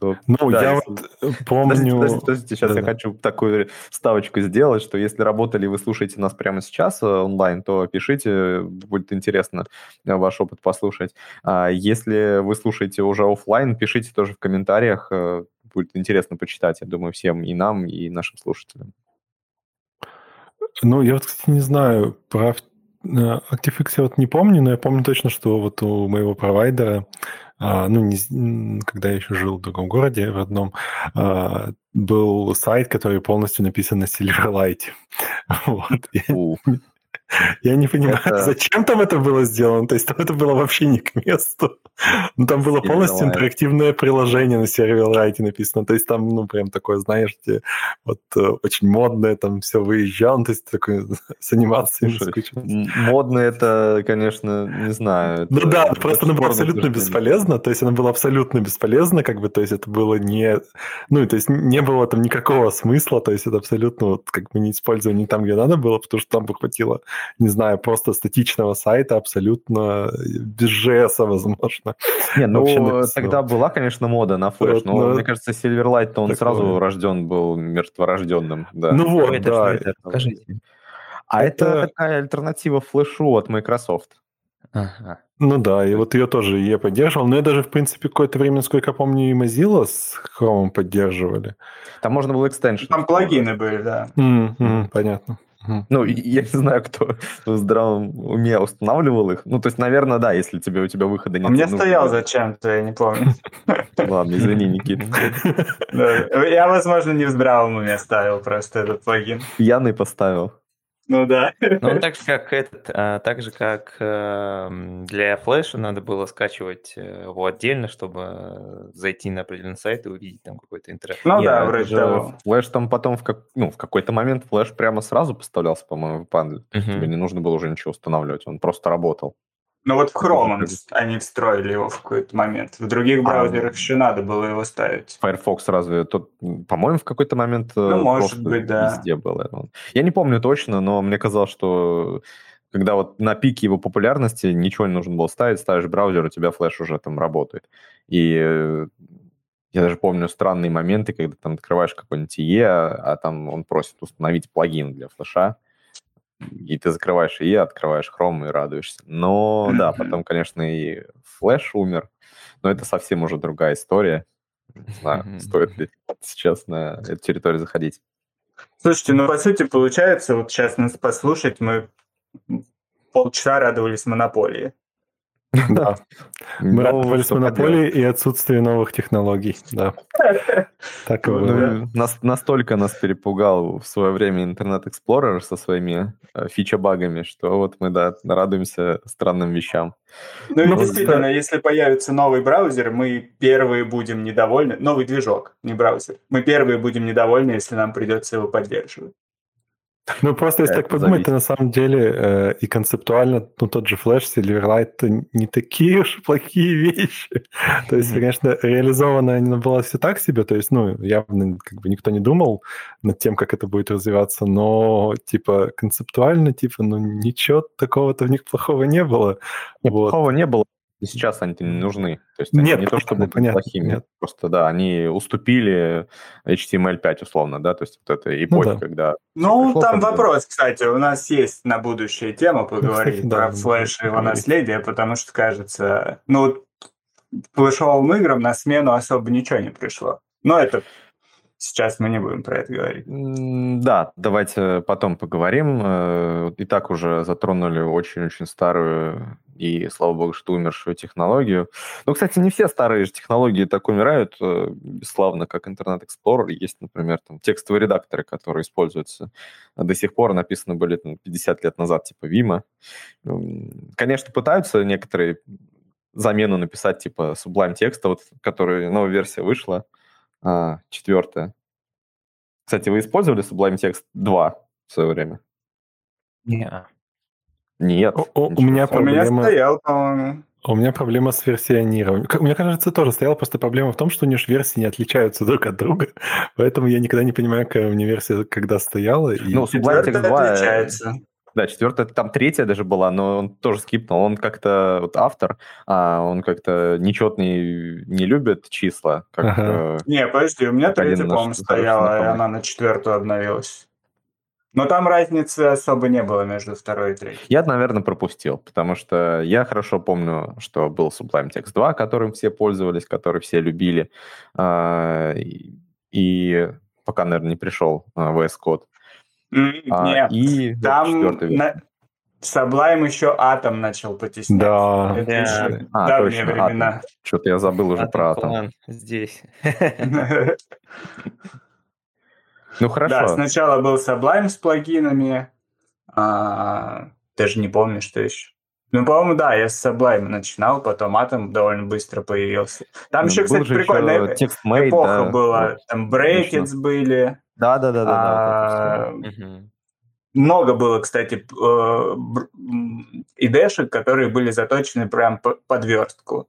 D: то... Ну, да, я если... вот помню... Подождите,
A: подождите, подождите сейчас да, я да. хочу такую ставочку сделать, что если работали вы слушаете нас прямо сейчас э, онлайн, то пишите, будет интересно э, ваш опыт послушать. А если вы слушаете уже офлайн, пишите тоже в комментариях, э, будет интересно почитать, я думаю, всем и нам, и нашим слушателям.
D: Ну, я вот, кстати, не знаю, про ActiveX я вот не помню, но я помню точно, что вот у моего провайдера, а, ну, не, когда я еще жил в другом городе, в одном, а, был сайт, который полностью написан на Silverlight. Вот. Я не понимаю, это... зачем там это было сделано. То есть там это было вообще не к месту. Ну, там было полностью интерактивное приложение на сервер-райте написано. То есть там, ну, прям такое, знаешь, где вот э, очень модное, там все выезжал, то есть такое с анимацией.
A: Модное это, конечно, не знаю.
D: Ну да, просто оно было абсолютно бесполезно. То есть оно было абсолютно бесполезно, как бы, то есть это было не... Ну, то есть не было там никакого смысла, то есть это абсолютно вот как бы не использовали не там, где надо было, потому что там бы хватило не знаю, просто статичного сайта абсолютно без JS, возможно.
A: Не, ну тогда была, конечно, мода на флеш, но, но мне кажется, Silverlight-то он такое... сразу рожден был мертворожденным. Да.
D: Ну вот, это, да. Это,
A: Скажите. А это... это такая альтернатива флешу от Microsoft.
D: Ага. Ну да, и вот ее тоже я поддерживал. Но я даже, в принципе, какое-то время, насколько я помню, и Mozilla с Chrome поддерживали.
A: Там можно было экстеншн.
B: Там плагины были, да.
D: Mm-hmm, понятно.
A: Ну, я не знаю, кто в здравом уме устанавливал их. Ну, то есть, наверное, да, если тебе у тебя выхода нет.
B: У меня стоял зачем-то, я не помню.
A: Ладно, извини, Никита.
B: Я, возможно, не в здравом уме ставил просто этот плагин.
A: Пьяный поставил.
B: Ну да.
C: Ну, так же, как этот, а, так же, как э, для флеша надо было скачивать э, его отдельно, чтобы зайти на определенный сайт и увидеть там какой-то интернет.
B: Ну Я, да, вроде того.
A: Флеш там потом в, как, ну, в какой-то момент флеш прямо сразу поставлялся, по-моему, в панель. Uh-huh. Тебе не нужно было уже ничего устанавливать, он просто работал.
B: Ну вот в Chrome они встроили его в какой-то момент. В других а, браузерах а, еще надо было его ставить.
A: Firefox разве? Тот, по-моему, в какой-то момент
B: э, ну, может быть, да.
A: везде было. Я не помню точно, но мне казалось, что когда вот на пике его популярности ничего не нужно было ставить, ставишь браузер, у тебя флеш уже там работает. И э, я даже помню странные моменты, когда там открываешь какой-нибудь IE, а, а там он просит установить плагин для флеша и ты закрываешь и открываешь Chrome и радуешься. Но да, потом, конечно, и Flash умер, но это совсем уже другая история. Не знаю, стоит ли сейчас на эту территорию заходить.
B: Слушайте, ну, по сути, получается, вот сейчас нас послушать, мы полчаса радовались монополии.
D: Да. Мы радовались монополии и отсутствию новых технологий. Да.
A: Так и было. Нас, настолько нас перепугал в свое время Internet Explorer со своими э, фича-багами, что вот мы, да, радуемся странным вещам.
B: Ну и ну, действительно, если появится новый браузер, мы первые будем недовольны. Новый движок, не браузер. Мы первые будем недовольны, если нам придется его поддерживать.
D: Ну, просто если так подумать, то на самом деле э, и концептуально, ну, тот же Flash, Silverlight, это не такие уж плохие вещи. то есть, конечно, реализовано оно было все так себе, то есть, ну, явно как бы никто не думал над тем, как это будет развиваться, но, типа, концептуально, типа, ну, ничего такого-то в них плохого не было.
A: Нет, вот. Плохого не было, и сейчас они не нужны. То есть нет, не то, чтобы понятно, плохими. Нет. Просто, да, они уступили HTML5 условно, да, то есть вот это эпохи, ну, да. когда...
B: Ну, пришло, там вопрос, кстати, у нас есть на будущее тема поговорить ну, про флеш и его наследие, потому что, кажется, ну, флешовым играм на смену особо ничего не пришло. Но это Сейчас мы не будем про это говорить.
A: Да, давайте потом поговорим. Э, и так уже затронули очень-очень старую и, слава богу, что умершую технологию. Ну, кстати, не все старые же технологии так умирают э, бесславно, как Internet Explorer. Есть, например, там текстовые редакторы, которые используются до сих пор, написаны были там, 50 лет назад, типа Vima. Конечно, пытаются некоторые замену написать, типа Sublime текста, вот, который новая версия вышла, а, четвертая. Кстати, вы использовали Sublime Text 2 в свое время?
C: Не.
A: Нет.
D: О, у меня проблема... У меня
B: стоял, по-моему.
D: У меня проблема с версионированием. Мне кажется, тоже стояла просто проблема в том, что у нее версии не отличаются друг от друга. Поэтому я никогда не понимаю, какая у меня версия когда стояла. И...
A: Ну, Sublime Text 2... отличается. Да, четвертая, там третья даже была, но он тоже скипнул. Он как-то, вот автор, а он как-то нечетный не любит числа. Как, ага.
B: э, не, подожди, у меня третья, по-моему, стояла, и она на четвертую обновилась. Но там разницы особо не было между второй и третьей.
A: Я, наверное, пропустил, потому что я хорошо помню, что был Sublime Text 2, которым все пользовались, который все любили. А, и пока, наверное, не пришел а, VS Code.
B: А, Нет, и там на... Sublime еще Атом начал потеснять. Да. Это
A: еще а, давние точно, времена. Что-то я забыл уже Atom про Атом.
C: Здесь.
A: Ну, хорошо.
B: Да, сначала был Sublime с плагинами. А, даже не помню, что еще. Ну, по-моему, да, я с Sublime начинал, потом Atom довольно быстро появился. Там ну, еще, кстати, прикольная made, эпоха да. была. Там Brackets были.
A: Да-да-да.
B: А, много было, кстати, идешек, которые были заточены прям под верстку.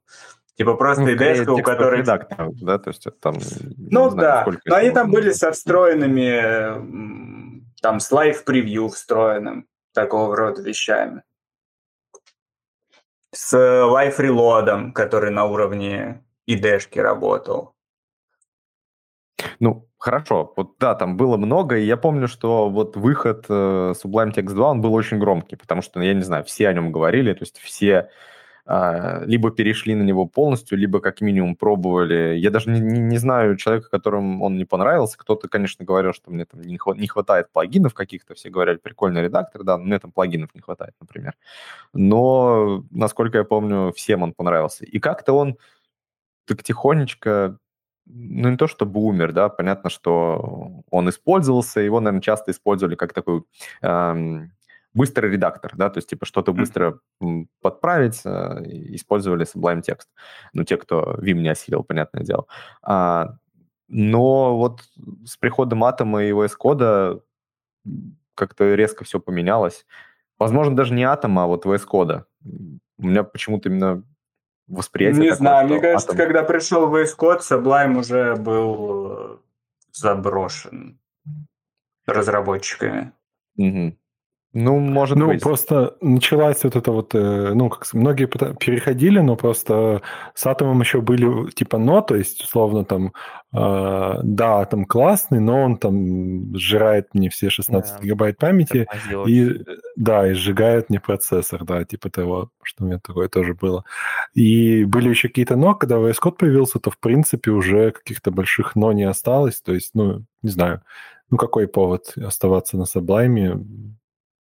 B: Типа просто ну, id у которой...
A: редактор, да, то есть это там...
B: Ну да, знаю, но они там были со встроенными, там, с live preview встроенным, такого рода вещами. С live reload ом, который на уровне IDE работал.
A: Ну, хорошо. Вот да, там было много, и я помню, что вот выход э, Sublime Text 2, он был очень громкий, потому что, ну, я не знаю, все о нем говорили, то есть все либо перешли на него полностью, либо как минимум пробовали. Я даже не, не, не знаю человека, которым он не понравился. Кто-то, конечно, говорил, что мне там не, не хватает плагинов каких-то. Все говорят, прикольный редактор, да, но мне там плагинов не хватает, например. Но, насколько я помню, всем он понравился. И как-то он так тихонечко ну, не то чтобы умер, да, понятно, что он использовался, его, наверное, часто использовали как такой эм, быстрый редактор, да, то есть типа что-то быстро подправить, э, использовали Sublime Text. Ну, те, кто Vim не осилил, понятное дело. А, но вот с приходом Атома и VS Code как-то резко все поменялось. Возможно, даже не Атома, а вот VS Code. У меня почему-то именно восприятие
B: Не такое, знаю, мне кажется, Atom... когда пришел VS Code, Sublime уже был заброшен разработчиками.
A: Угу. Ну, может
D: ну,
A: быть.
D: просто началась вот это вот, э, ну, как многие переходили, но просто с атомом еще были типа но, то есть, условно, там, э, да, там классный, но он там сжирает мне все 16 да, гигабайт памяти, и, да, и сжигает мне процессор, да, типа того, что у меня такое тоже было. И были еще какие-то но, когда VS Code появился, то, в принципе, уже каких-то больших но не осталось, то есть, ну, не знаю, ну, какой повод оставаться на Sublime,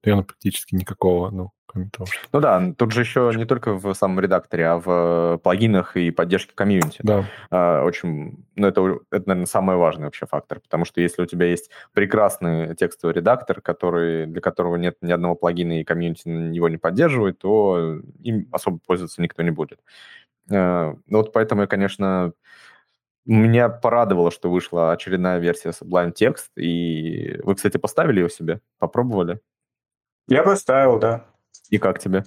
D: наверное, практически никакого, ну, кроме того, что...
A: Ну да, тут же еще не только в самом редакторе, а в плагинах и поддержке комьюнити.
D: Да.
A: А, очень, ну это, это, наверное, самый важный вообще фактор, потому что если у тебя есть прекрасный текстовый редактор, который, для которого нет ни одного плагина и комьюнити его не поддерживает, то им особо пользоваться никто не будет. А, ну вот поэтому я, конечно, меня порадовало, что вышла очередная версия Sublime Text, и вы, кстати, поставили ее себе? Попробовали?
B: Я поставил, да.
A: И как тебе?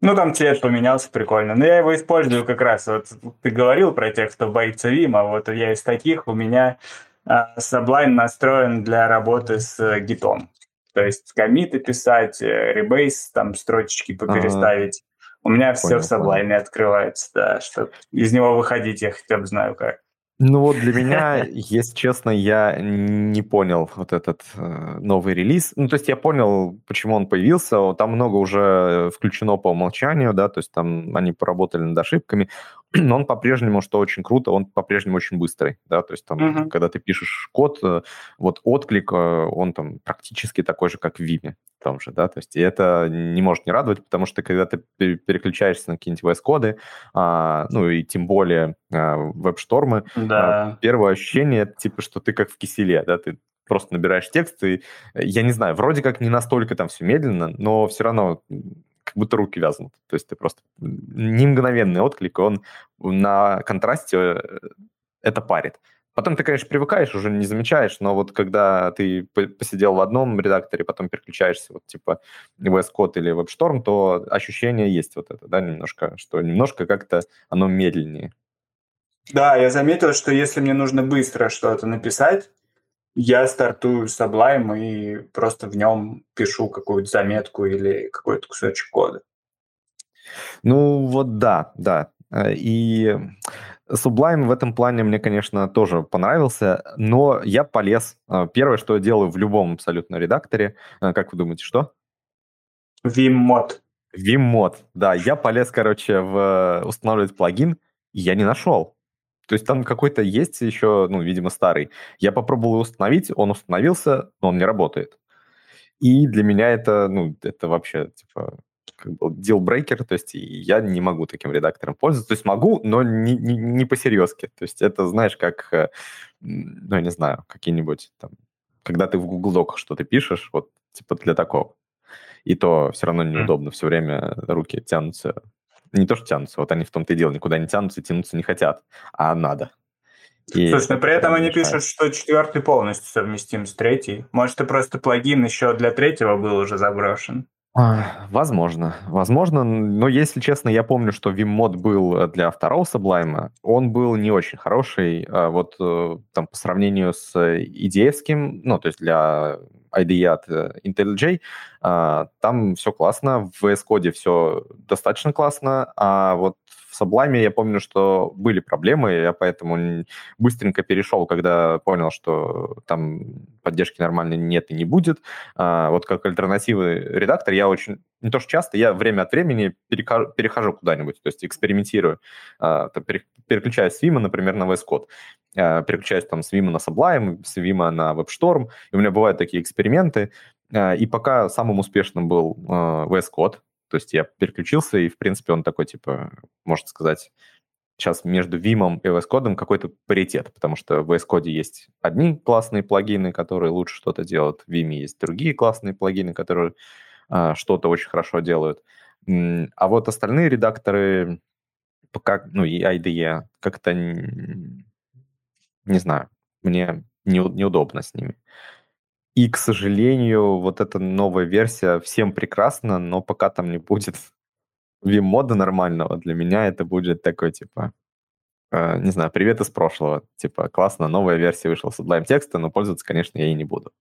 B: Ну, там цвет поменялся, прикольно. Но я его использую как раз. Вот ты говорил про тех, кто боится Вима. Вот я из таких. У меня а, Sublime настроен для работы с гитом. То есть комиты писать, э, ребейс, там строчечки попереставить. Ага. У меня все в Sublime понял. открывается, да, чтобы из него выходить я хотя бы знаю как.
A: Ну вот для меня, если честно, я не понял вот этот э, новый релиз. Ну то есть я понял, почему он появился. Там много уже включено по умолчанию, да, то есть там они поработали над ошибками. Но он по-прежнему, что очень круто, он по-прежнему очень быстрый, да, то есть там, uh-huh. когда ты пишешь код, э, вот отклик, э, он там практически такой же, как в Vime том же, да, то есть и это не может не радовать, потому что когда ты переключаешься на какие-нибудь VS-коды, а, ну и тем более а, веб-штормы,
B: да.
A: а, первое ощущение, типа, что ты как в киселе, да, ты просто набираешь текст, и, я не знаю, вроде как не настолько там все медленно, но все равно как будто руки вязнут. То есть ты просто не мгновенный отклик, он на контрасте э, это парит. Потом ты, конечно, привыкаешь, уже не замечаешь, но вот когда ты посидел в одном редакторе, потом переключаешься вот типа VS Code или WebStorm, то ощущение есть вот это, да, немножко, что немножко как-то оно медленнее.
B: Да, я заметил, что если мне нужно быстро что-то написать, я стартую Sublime и просто в нем пишу какую-то заметку или какой-то кусочек кода.
A: Ну вот да, да. Э, и Sublime в этом плане мне, конечно, тоже понравился, но я полез. Э, первое, что я делаю в любом абсолютно редакторе, э, как вы думаете, что?
B: Vim-мод.
A: Vim-мод, да. Я полез, короче, в устанавливать плагин, и я не нашел. То есть там какой-то есть еще, ну, видимо, старый. Я попробовал его установить, он установился, но он не работает. И для меня это, ну, это вообще, типа, deal-breaker, то есть я не могу таким редактором пользоваться. То есть могу, но не, не, не по-серьезки. То есть это, знаешь, как, э, ну, я не знаю, какие-нибудь там, когда ты в Google Doc что-то пишешь, вот, типа для такого. И то все равно неудобно, все время руки тянутся. Не то, что тянутся, вот они в том-то и дело, никуда не тянутся, тянуться не хотят, а надо.
B: И Слушай, но при этом они пишут, что четвертый полностью совместим с третьей. Может, и просто плагин еще для третьего был уже заброшен?
A: А, возможно, возможно, но если честно, я помню, что Vim-мод был для второго Sublime, он был не очень хороший, а вот э, там по сравнению с idf ну, то есть для IDE от э, IntelliJ, а, там все классно, в VS Code все достаточно классно, а вот в Sublime я помню, что были проблемы, я поэтому быстренько перешел, когда понял, что там поддержки нормальной нет и не будет. А, вот как альтернативы редактор я очень, не то что часто, я время от времени перехожу куда-нибудь, то есть экспериментирую, а, переключаюсь с Vim, например, на VS Code. А, переключаюсь там с Vim на Sublime, с Vim на WebStorm, и у меня бывают такие эксперименты, и пока самым успешным был VS Code, то есть я переключился, и, в принципе, он такой, типа, можно сказать, сейчас между Vim и VS Code какой-то паритет, потому что в VS Code есть одни классные плагины, которые лучше что-то делают, в Vim есть другие классные плагины, которые а, что-то очень хорошо делают. А вот остальные редакторы, пока, ну и IDE, как-то, не знаю, мне не, неудобно с ними. И, к сожалению, вот эта новая версия всем прекрасна, но пока там не будет Vim-мода нормального, для меня это будет такой, типа, э, не знаю, привет из прошлого. Типа, классно, новая версия вышла с Sublime текста, но пользоваться, конечно, я и не буду.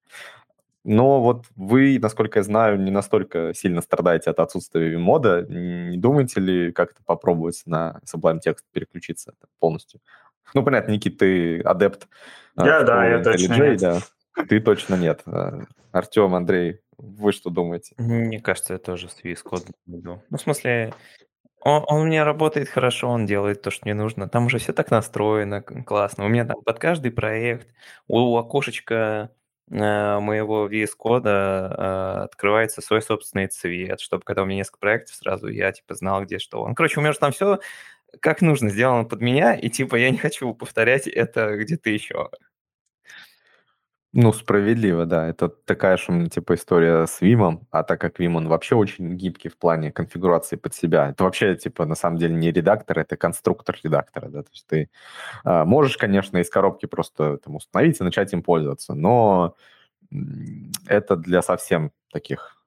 A: Но вот вы, насколько я знаю, не настолько сильно страдаете от отсутствия Vim-мода. Не думаете ли как-то попробовать на Sublime текст переключиться полностью? Ну, понятно, Никит, ты адепт.
B: Э, я, да, я точно.
A: Да. Ты точно нет. Артем, Андрей, вы что думаете?
C: Мне кажется, я тоже с VS. Ну, в смысле, он, он меня работает хорошо, он делает то, что мне нужно. Там уже все так настроено, классно. У меня там под каждый проект, у окошечка э, моего VS Code э, открывается свой собственный цвет, чтобы когда у меня несколько проектов, сразу я типа знал, где что. Ну, короче, у меня же там все как нужно сделано под меня, и типа я не хочу повторять это где-то еще.
A: Ну, справедливо, да. Это такая же типа история с Вимом, а так как Вим, он вообще очень гибкий в плане конфигурации под себя. Это вообще, типа, на самом деле не редактор, это конструктор редактора, да. То есть ты а, можешь, конечно, из коробки просто там установить и начать им пользоваться, но это для совсем таких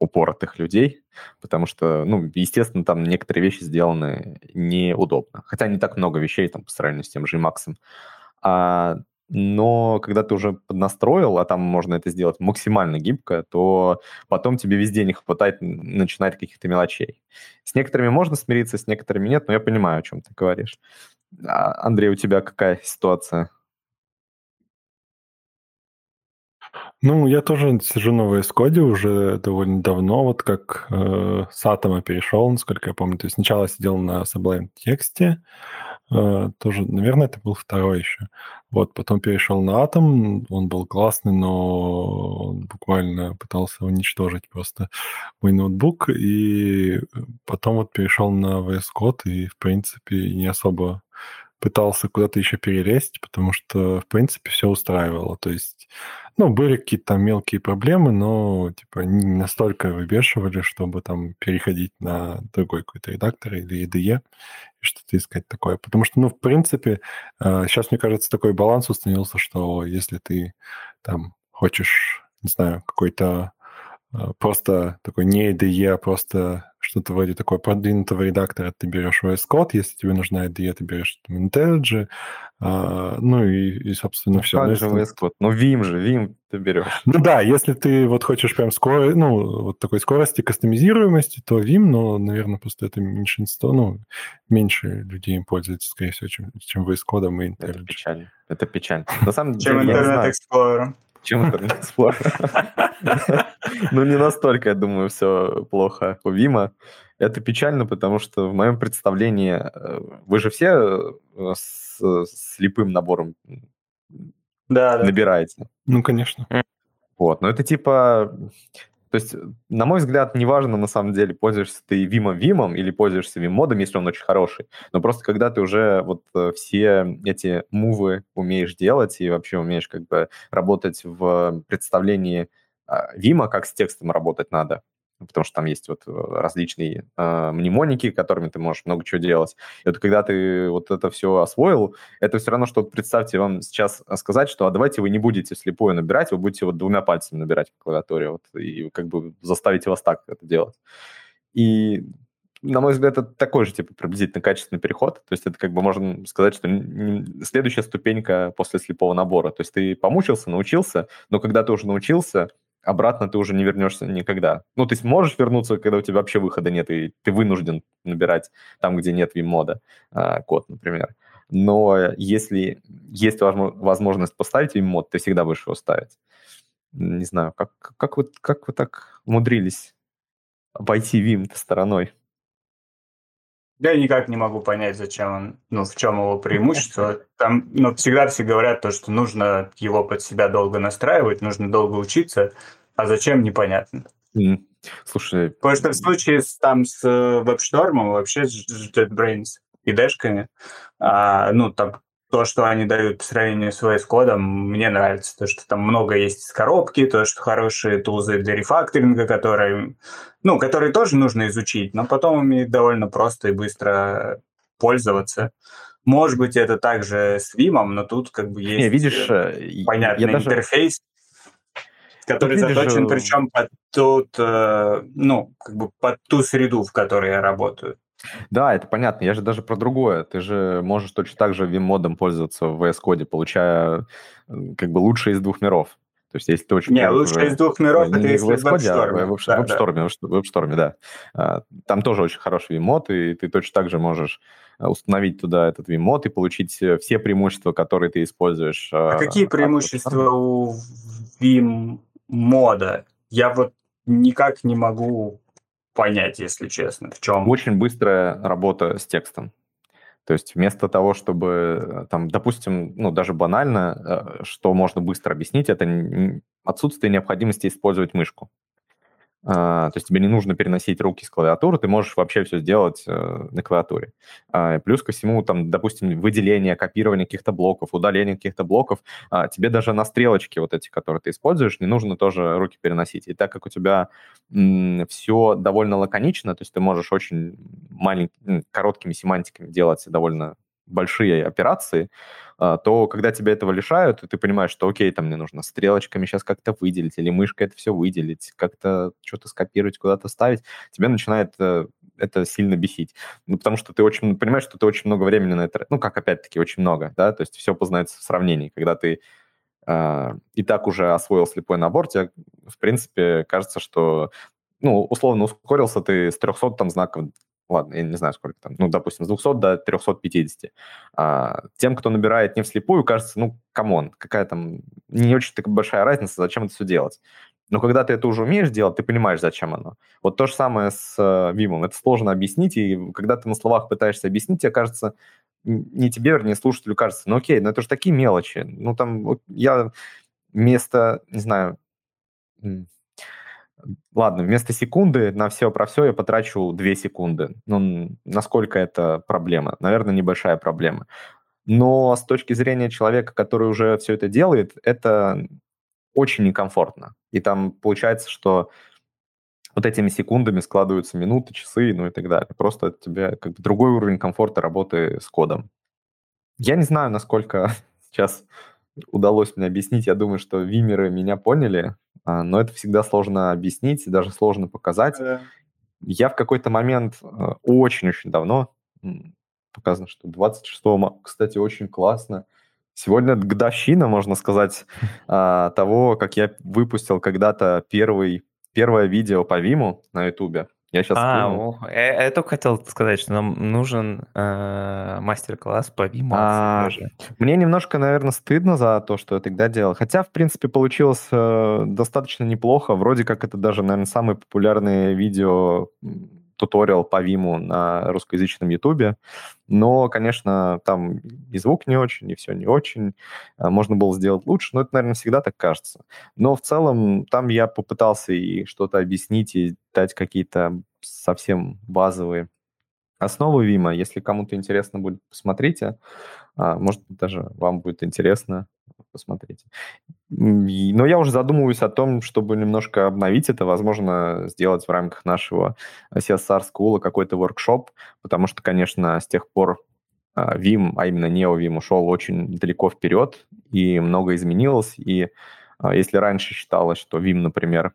A: упоротых людей, потому что, ну, естественно, там некоторые вещи сделаны неудобно. Хотя не так много вещей там по сравнению с тем же Emacs. А но когда ты уже поднастроил, а там можно это сделать максимально гибко, то потом тебе везде не хватает начинать каких-то мелочей. С некоторыми можно смириться, с некоторыми нет, но я понимаю, о чем ты говоришь. А, Андрей, у тебя какая ситуация?
D: Ну, я тоже сижу на VS Code уже довольно давно, вот как э, с Атома перешел, насколько я помню. То есть сначала сидел на Sublime тексте, тоже, наверное, это был второй еще. Вот, потом перешел на Атом, он был классный, но он буквально пытался уничтожить просто мой ноутбук, и потом вот перешел на VS Code, и, в принципе, не особо пытался куда-то еще перелезть, потому что, в принципе, все устраивало. То есть, ну, были какие-то там мелкие проблемы, но, типа, не настолько выбешивали, чтобы там переходить на другой какой-то редактор или IDE и что-то искать такое. Потому что, ну, в принципе, сейчас, э, мне кажется, такой баланс установился, что если ты там хочешь, не знаю, какой-то э, просто такой не IDE, а просто что-то вроде такого продвинутого редактора ты берешь VS Code, если тебе нужна IDE, ты берешь там, IntelliJ, а, ну и, и, собственно, ну, все.
A: Как же VS Code? Ну, Vim же, Vim ты берешь.
D: Ну да, если ты вот хочешь прям скоро, ну, вот такой скорости, кастомизируемости, то Vim, но, наверное, просто это меньшинство, ну, меньше людей им пользуется, скорее всего, чем, чем VS Code и IntelliJ.
A: Это печально. Это печально. На самом
B: деле, Чем Internet Explorer.
A: Чем Internet Explorer? Ну, не настолько, я думаю, все плохо у Вима. Это печально, потому что в моем представлении э, вы же все э, с слепым набором набираете.
D: Ну, конечно.
A: Вот, но это типа то есть, на мой взгляд, неважно, на самом деле, пользуешься ты Vim Vim или пользуешься Vim модом, если он очень хороший. Но просто когда ты уже вот э, все эти мувы умеешь делать и вообще умеешь как бы работать в представлении Vim, а, как с текстом работать надо, потому что там есть вот э, различные э, мнемоники, которыми ты можешь много чего делать. И вот когда ты вот это все освоил, это все равно, что представьте вам сейчас сказать, что а давайте вы не будете слепую набирать, вы будете вот двумя пальцами набирать по клавиатуре, вот, и как бы заставите вас так это делать. И на мой взгляд, это такой же, типа, приблизительно качественный переход. То есть это как бы можно сказать, что следующая ступенька после слепого набора. То есть ты помучился, научился, но когда ты уже научился, обратно ты уже не вернешься никогда. Ну, ты можешь вернуться, когда у тебя вообще выхода нет, и ты вынужден набирать там, где нет Vim-мода а, код, например. Но если есть возможность поставить Vim-мод, ты всегда будешь его ставить. Не знаю, как, как, вы, как вы так умудрились обойти Vim стороной?
B: Я никак не могу понять, зачем он, ну, в чем его преимущество. Там, ну, всегда все говорят то, что нужно его под себя долго настраивать, нужно долго учиться, а зачем, непонятно.
A: Mm. Слушай...
B: Потому что в случае с, там с э, вообще с JetBrains и дэшками, а, ну, там то, что они дают по сравнению с VS кодом, мне нравится. То, что там много есть из коробки, то, что хорошие тулзы для рефакторинга, которые, ну, которые тоже нужно изучить, но потом ими довольно просто и быстро пользоваться. Может быть, это также с Vim, но тут как бы есть
A: Не, видишь,
B: э, э, понятный я интерфейс, даже... который видишь, заточен, причем под тот, э, ну, как бы под ту среду, в которой я работаю.
A: Да, это понятно. Я же даже про другое. Ты же можешь точно так же Vim-модом пользоваться в VS Code, получая как бы лучшее из двух миров. То есть, если ты очень...
B: Не, лучшее из двух миров это если в WebStorm.
A: В WebStorm, в WebStorm, да. А, там тоже очень хороший Vim-мод, и ты точно так же можешь а, установить туда этот Vim-мод и получить э, все преимущества, которые ты используешь.
B: А, а какие преимущества у Vim-мода? Я вот никак не могу понять, если честно, в чем.
A: Очень быстрая работа с текстом. То есть вместо того, чтобы, э, там, допустим, ну, даже банально, э, что можно быстро объяснить, это отсутствие необходимости использовать мышку. А, то есть тебе не нужно переносить руки с клавиатуры, ты можешь вообще все сделать э, на клавиатуре. А, плюс ко всему, там, допустим, выделение, копирование каких-то блоков, удаление каких-то блоков, а, тебе даже на стрелочке вот эти, которые ты используешь, не нужно тоже руки переносить. И так как у тебя все довольно лаконично, то есть ты можешь очень маленькими, короткими семантиками делать довольно большие операции, а, то когда тебя этого лишают, ты понимаешь, что окей, там мне нужно стрелочками сейчас как-то выделить, или мышкой это все выделить, как-то что-то скопировать, куда-то ставить, тебя начинает э, это сильно бесить. Ну, потому что ты очень понимаешь, что ты очень много времени на это... Ну, как опять-таки, очень много, да, то есть все познается в сравнении. Когда ты э, и так уже освоил слепой набор, тебе, в принципе, кажется, что ну, условно ускорился ты с 300 там знаков ладно, я не знаю, сколько там, ну, допустим, с 200 до 350. А, тем, кто набирает не вслепую, кажется, ну, come on, какая там не очень такая большая разница, зачем это все делать. Но когда ты это уже умеешь делать, ты понимаешь, зачем оно. Вот то же самое с э. Это сложно объяснить, и когда ты на словах пытаешься объяснить, тебе кажется, не тебе, вернее, слушателю кажется, ну окей, ну это же такие мелочи. Ну там я вместо, не знаю, ладно, вместо секунды на все про все я потрачу 2 секунды. Ну, насколько это проблема? Наверное, небольшая проблема. но с точки зрения человека, который уже все это делает, это очень некомфортно. И там получается, что вот этими секундами складываются минуты, часы, ну и так далее. Просто у тебя как бы другой уровень комфорта работы с кодом. Я не знаю, насколько сейчас удалось мне объяснить. Я думаю, что вимеры меня поняли, а, но это всегда сложно объяснить, даже сложно показать. Да. Я в какой-то момент э, очень-очень давно, показано, что 26 марта, кстати, очень классно, Сегодня годовщина, можно сказать, а, того, как я выпустил когда-то первый, первое видео по Виму на Ютубе. Я сейчас
C: а, о, я, я только хотел сказать, что нам нужен э, мастер-класс по Vim.
A: А, мне немножко, наверное, стыдно за то, что я тогда делал. Хотя, в принципе, получилось э, достаточно неплохо. Вроде как это даже, наверное, самое популярное видео туториал по Виму на русскоязычном Ютубе. Но, конечно, там и звук не очень, и все не очень. А, можно было сделать лучше, но это, наверное, всегда так кажется. Но в целом там я попытался и что-то объяснить, и дать какие-то совсем базовые основы Вима. Если кому-то интересно будет, посмотрите. А, может быть, даже вам будет интересно посмотреть. Но я уже задумываюсь о том, чтобы немножко обновить это, возможно, сделать в рамках нашего CSR School какой-то воркшоп, потому что, конечно, с тех пор а, Vim, а именно NeoVim, ушел очень далеко вперед, и много изменилось. И а, если раньше считалось, что Vim, например,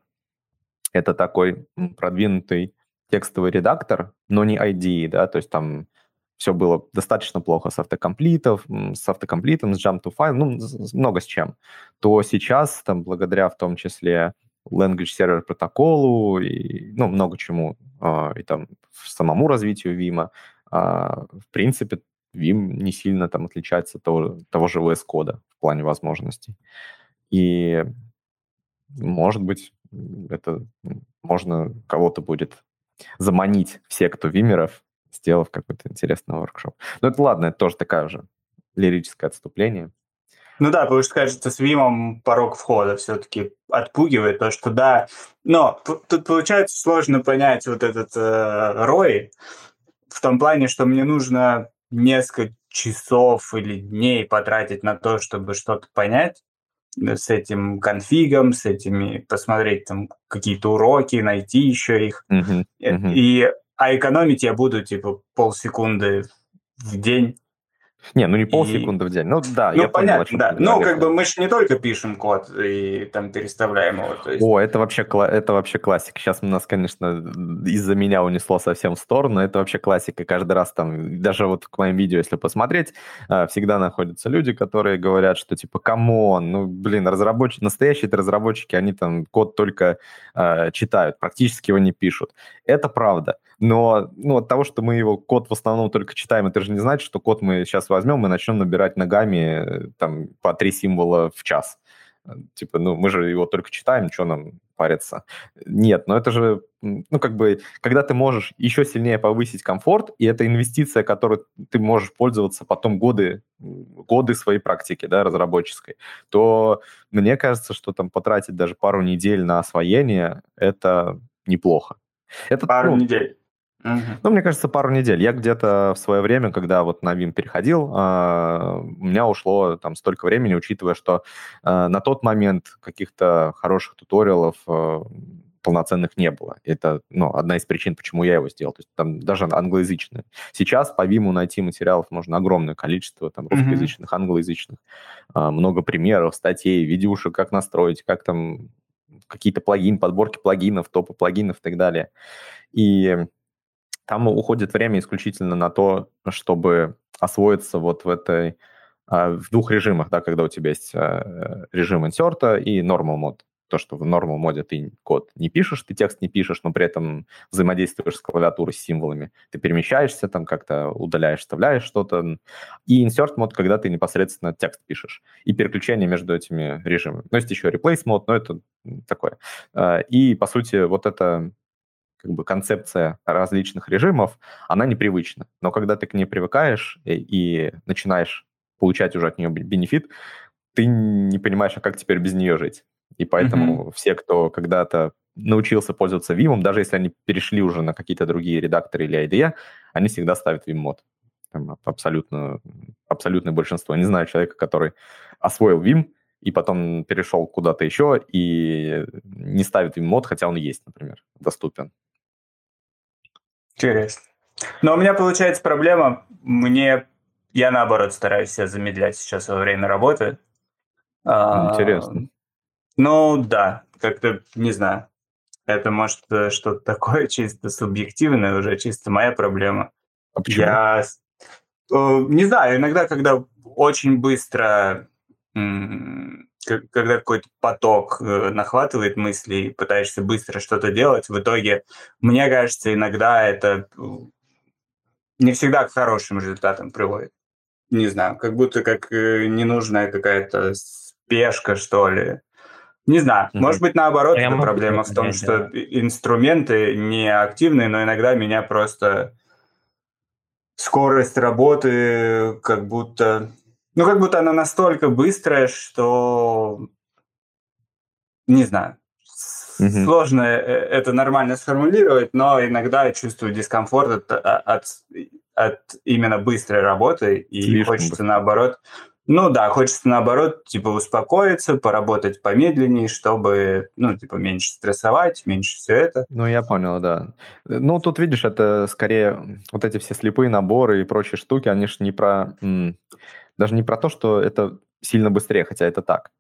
A: это такой продвинутый текстовый редактор, но не IDE, да, то есть там все было достаточно плохо с автокомплитов, с автокомплитом, с jump to file, ну, много с чем, то сейчас, там, благодаря в том числе language server протоколу и, ну, много чему, э, и там самому развитию Vim, э, в принципе, Vim не сильно там отличается от того, того же VS кода в плане возможностей. И, может быть, это можно кого-то будет заманить все, кто вимеров, сделав какой-то интересный воркшоп. Но это ладно, это тоже такая уже лирическое отступление.
B: Ну да, потому что, кажется, с Вимом порог входа все-таки отпугивает, то, что да, но тут получается сложно понять вот этот э, рой в том плане, что мне нужно несколько часов или дней потратить на то, чтобы что-то понять с этим конфигом, с этими, посмотреть там какие-то уроки, найти еще их. Uh-huh, uh-huh. И а экономить я буду, типа, полсекунды в день
A: не, ну не полсекунды и... в день. Ну да,
B: ну, я понятно, понял, да. Ну, как бы мы же не только пишем код и там переставляем его. То есть...
A: О, это вообще, это вообще классика. Сейчас у нас, конечно, из-за меня унесло совсем в сторону. Это вообще классика. Каждый раз там, даже вот к моим видео, если посмотреть, а, всегда находятся люди, которые говорят, что типа, come on, ну, блин, разработчики, настоящие разработчики, они там код только э, читают, практически его не пишут. Это правда. Но ну, от того, что мы его код в основном только читаем, это же не значит, что код мы сейчас возьмем и начнем набирать ногами э, там по три символа в час. Типа, ну, мы же его только читаем, что нам париться? Нет, но это же, ну, как бы, когда ты можешь еще сильнее повысить комфорт, и это инвестиция, которой ты можешь пользоваться потом годы, годы своей практики, да, разработческой, то мне кажется, что там потратить даже пару недель на освоение, это неплохо.
B: Это, пару ну, недель.
A: Ну, мне кажется, пару недель. Я где-то в свое время, когда вот на Vim переходил, а, у меня ушло там столько времени, учитывая, что а, на тот момент каких-то хороших туториалов а, полноценных не было. Это ну, одна из причин, почему я его сделал. То есть там даже англоязычные. Сейчас по Vim найти материалов можно огромное количество, там русскоязычных, англоязычных, много примеров, статей, видюшек, как настроить, как там какие-то плагины, подборки плагинов, топы плагинов и так далее. И там уходит время исключительно на то, чтобы освоиться вот в этой а, в двух режимах, да, когда у тебя есть а, режим инсерта и normal мод. То, что в normal моде ты код не пишешь, ты текст не пишешь, но при этом взаимодействуешь с клавиатурой, с символами. Ты перемещаешься, там как-то удаляешь, вставляешь что-то. И insert мод, когда ты непосредственно текст пишешь. И переключение между этими режимами. Ну, есть еще replace мод, но это такое. А, и, по сути, вот это как бы концепция различных режимов, она непривычна. Но когда ты к ней привыкаешь и, и начинаешь получать уже от нее бенефит, ты не понимаешь, а как теперь без нее жить. И поэтому mm-hmm. все, кто когда-то научился пользоваться Vim, даже если они перешли уже на какие-то другие редакторы или IDE, они всегда ставят Vim мод. Там абсолютно, абсолютное большинство. Не знаю человека, который освоил Vim, и потом перешел куда-то еще и не ставит им мод, хотя он есть, например, доступен.
B: Интересно. Но у меня получается проблема, мне я наоборот стараюсь себя замедлять сейчас во время работы.
A: А, Интересно.
B: Ну да, как-то не знаю. Это может э, что-то такое чисто субъективное уже, чисто моя проблема.
A: А почему? Я
B: э, не знаю, иногда, когда очень быстро когда какой-то поток э, нахватывает мысли и пытаешься быстро что-то делать, в итоге, мне кажется, иногда это не всегда к хорошим результатам приводит. Не знаю, как будто как э, ненужная какая-то спешка, что ли. Не знаю, mm-hmm. может быть, наоборот, это проблема в том, что инструменты не активные, но иногда меня просто скорость работы как будто ну, как будто она настолько быстрая, что... Не знаю. Mm-hmm. Сложно э, это нормально сформулировать, но иногда я чувствую дискомфорт от, а, от, от именно быстрой работы, и Слишком хочется быстро. наоборот... Ну да, хочется наоборот, типа, успокоиться, поработать помедленнее, чтобы, ну, типа, меньше стрессовать, меньше все это.
A: Ну, я понял, да. Ну, тут, видишь, это скорее вот эти все слепые наборы и прочие штуки, они же не про даже не про то, что это сильно быстрее, хотя это так,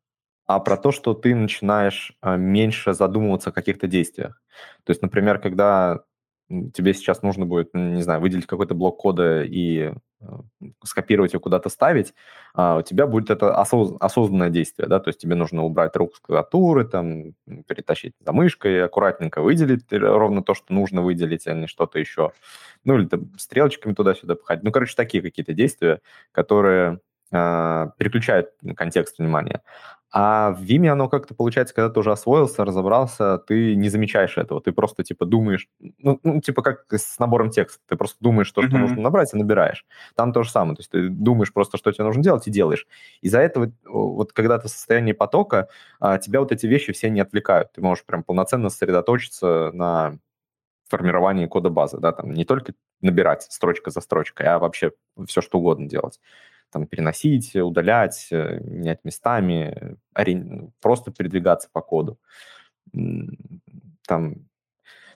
A: а про то, что ты начинаешь а, меньше задумываться о каких-то действиях. То есть, например, когда тебе сейчас нужно будет, не знаю, выделить какой-то блок кода и а, скопировать его куда-то ставить, а, у тебя будет это осознанное действие, да, то есть тебе нужно убрать руку с клавиатуры, там, перетащить за мышкой, аккуратненько выделить ровно то, что нужно выделить, а не что-то еще. Ну, или там стрелочками туда-сюда пхать. Ну, короче, такие какие-то действия, которые переключают контекст внимания. А в Vime оно как-то получается, когда ты уже освоился, разобрался, ты не замечаешь этого. Ты просто, типа, думаешь, ну, ну типа, как с набором текста. Ты просто думаешь, что, mm-hmm. что нужно набрать, и набираешь. Там то же самое. То есть ты думаешь просто, что тебе нужно делать, и делаешь. Из-за этого, вот когда ты в состоянии потока, а, тебя вот эти вещи все не отвлекают. Ты можешь прям полноценно сосредоточиться на формировании кода базы, да, там не только набирать строчка за строчкой, а вообще все, что угодно делать там, переносить, удалять, э, менять местами, просто передвигаться по коду. Там,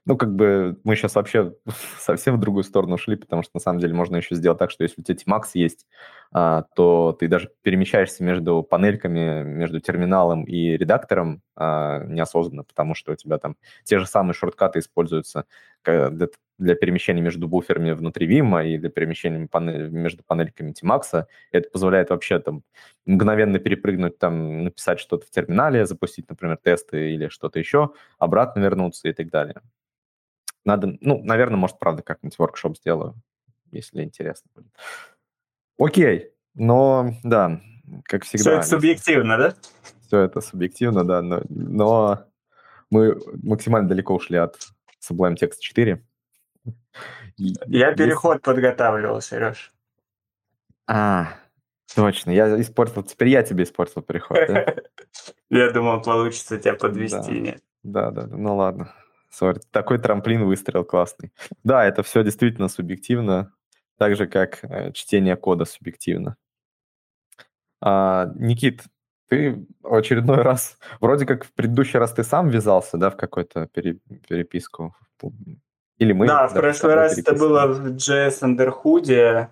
A: ну, как бы мы сейчас вообще совсем в другую сторону шли, потому что на самом деле можно еще сделать так, что если у тебя Tmax есть, а, то ты даже перемещаешься между панельками, между терминалом и редактором а, неосознанно, потому что у тебя там те же самые шорткаты используются для для перемещения между буферами внутри Vim и для перемещения панель, между панельками Tmax. Это позволяет вообще там мгновенно перепрыгнуть, там, написать что-то в терминале, запустить, например, тесты или что-то еще, обратно вернуться и так далее. Надо, ну, наверное, может, правда, как-нибудь воркшоп сделаю, если интересно будет. Окей, но, да, как всегда.
B: Все это субъективно, да?
A: Все это субъективно, да, но, но мы максимально далеко ушли от Sublime Text 4.
B: Я переход подготавливал, Сереж.
A: А, точно. Я испортил. Теперь я тебе испортил переход.
B: Я думал, получится тебя подвести.
A: Да, да. Ну ладно. Сори. Такой трамплин выстрел классный. Да, это все действительно субъективно. Так же, как э, чтение кода субъективно. А, Никит, ты в очередной раз, вроде как в предыдущий раз ты сам ввязался, да, в какую-то переписку или мы?
B: Да, в прошлый раз это было в JS Underhood,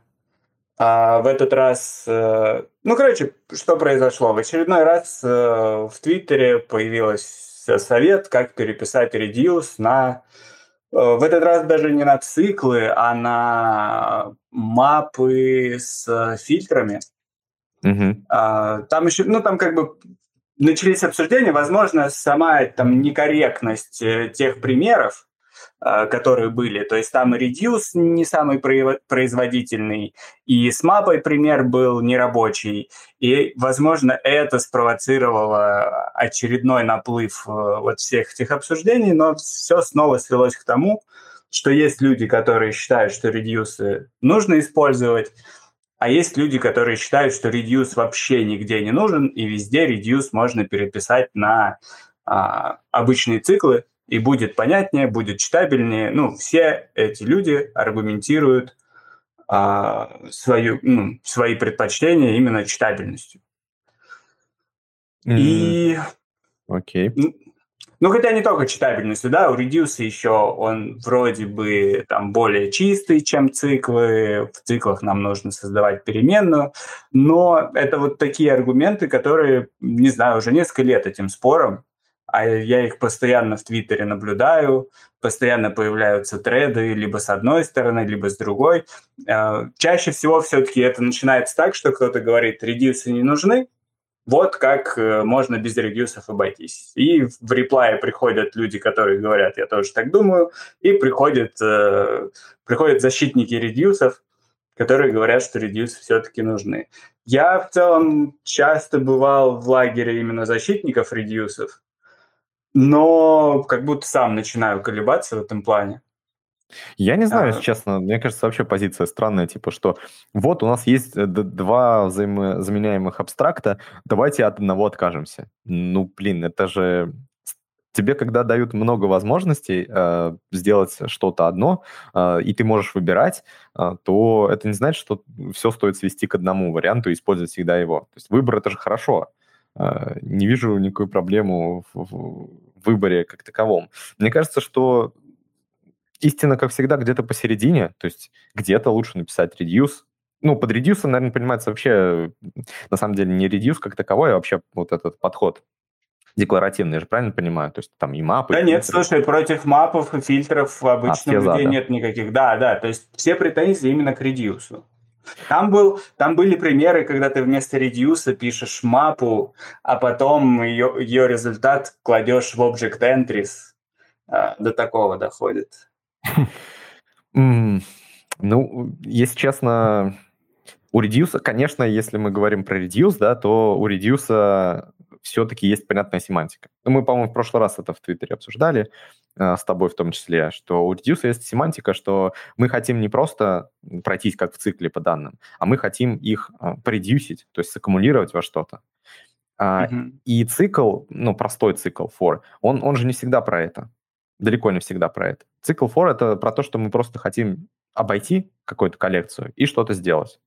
B: а в этот раз... Э, ну, короче, что произошло? В очередной раз э, в Твиттере появился совет, как переписать reduce на... Э, в этот раз даже не на циклы, а на мапы с фильтрами.
A: Угу.
B: Там еще, ну, там как бы начались обсуждения, возможно, сама там некорректность тех примеров, которые были. То есть там Reduce не самый производительный, и с мапой пример был нерабочий. И, возможно, это спровоцировало очередной наплыв э, вот всех этих обсуждений, но все снова свелось к тому, что есть люди, которые считают, что Reduce нужно использовать, а есть люди, которые считают, что Reduce вообще нигде не нужен, и везде Reduce можно переписать на а, обычные циклы, и будет понятнее, будет читабельнее. Ну, все эти люди аргументируют а, свою, ну, свои предпочтения именно читабельностью. Mm. И...
A: Окей.
B: Okay. Ну, хотя не только читабельностью, да, у Reduce еще он вроде бы там более чистый, чем циклы. В циклах нам нужно создавать переменную. Но это вот такие аргументы, которые, не знаю, уже несколько лет этим спором, а я их постоянно в Твиттере наблюдаю, постоянно появляются треды либо с одной стороны, либо с другой. Э, чаще всего все-таки это начинается так, что кто-то говорит, редюсы не нужны, вот как э, можно без редюсов обойтись. И в реплае приходят люди, которые говорят, я тоже так думаю, и приходят, э, приходят защитники редюсов, которые говорят, что редюсы все-таки нужны. Я в целом часто бывал в лагере именно защитников редюсов, но как будто сам начинаю колебаться в этом плане.
A: Я не знаю, если честно, мне кажется, вообще позиция странная, типа, что вот у нас есть э, два взаимозаменяемых абстракта, давайте от одного откажемся. Ну, блин, это же тебе, когда дают много возможностей э, сделать что-то одно, э, и ты можешь выбирать, э, то это не значит, что все стоит свести к одному варианту и использовать всегда его. То есть выбор это же хорошо. Э, не вижу никакой проблемы в, в выборе как таковом. Мне кажется, что истина, как всегда, где-то посередине, то есть где-то лучше написать reduce. Ну, под reduce, наверное, понимается вообще, на самом деле, не reduce как таковой, а вообще вот этот подход декларативный, я же правильно понимаю? То есть там и мапы.
B: Да и нет, слушай, против мапов и фильтров в обычном а, людей нет никаких. Да, да, то есть все претензии именно к редюсу. Там, был, там были примеры, когда ты вместо редюса пишешь мапу, а потом ее, ее результат кладешь в Object Entries. А, до такого доходит.
A: Ну, если честно, у Reduce, конечно, если мы говорим про Reduce, да, то у Reduce все-таки есть понятная семантика. Ну, мы, по-моему, в прошлый раз это в Твиттере обсуждали, с тобой в том числе, что у Reduce есть семантика, что мы хотим не просто пройтись как в цикле по данным, а мы хотим их э, продюсить, то есть саккумулировать во что-то. Uh-huh. И цикл, ну, простой цикл for, он, он же не всегда про это далеко не всегда про это. Цикл for — это про то, что мы просто хотим обойти какую-то коллекцию и что-то сделать.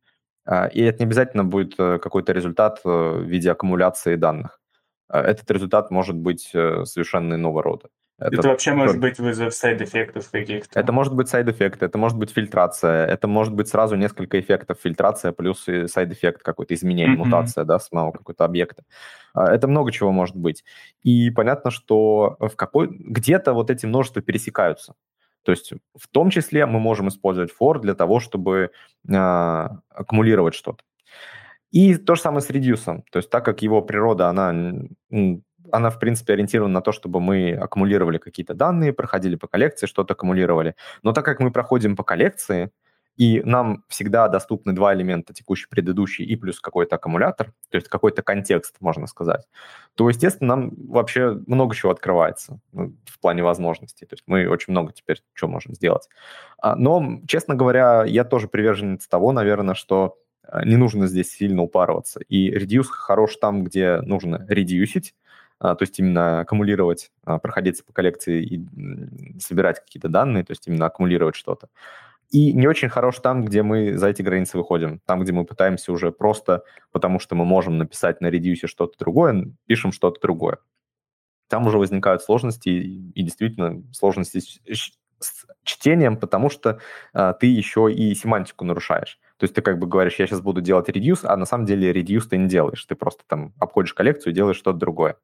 A: А, и это не обязательно будет э, какой-то результат э, в виде аккумуляции данных. А, этот результат может быть э, совершенно иного рода.
B: Это, это вообще может быть вызов сайд-эффектов каких-то.
A: Это может быть сайд-эффект, это может быть фильтрация, это может быть сразу несколько эффектов. Фильтрация плюс сайд-эффект какой-то, изменение, mm-hmm. мутация, да, самого какого-то объекта. А, это много чего может быть. И понятно, что в какой... где-то вот эти множества пересекаются. То есть в том числе мы можем использовать for для того, чтобы э, аккумулировать что-то. И то же самое с редюсом. То есть так как его природа, она она, в принципе, ориентирована на то, чтобы мы аккумулировали какие-то данные, проходили по коллекции, что-то аккумулировали. Но так как мы проходим по коллекции, и нам всегда доступны два элемента, текущий, предыдущий и плюс какой-то аккумулятор, то есть какой-то контекст, можно сказать, то, естественно, нам вообще много чего открывается ну, в плане возможностей. То есть мы очень много теперь что можем сделать. А, но, честно говоря, я тоже приверженец того, наверное, что а, не нужно здесь сильно упарываться. И reduce хорош там, где нужно редюсить, а, то есть именно аккумулировать, а, проходиться по коллекции и собирать какие-то данные, то есть именно аккумулировать что-то. И не очень хорош там, где мы за эти границы выходим. Там, где мы пытаемся уже просто, потому что мы можем написать на редюсе что-то другое, пишем что-то другое. Там уже возникают сложности, и действительно сложности с, чтением, потому что а, ты еще и семантику нарушаешь. То есть ты как бы говоришь, я сейчас буду делать reduce, а на самом деле reduce ты не делаешь. Ты просто там обходишь коллекцию и делаешь что-то другое.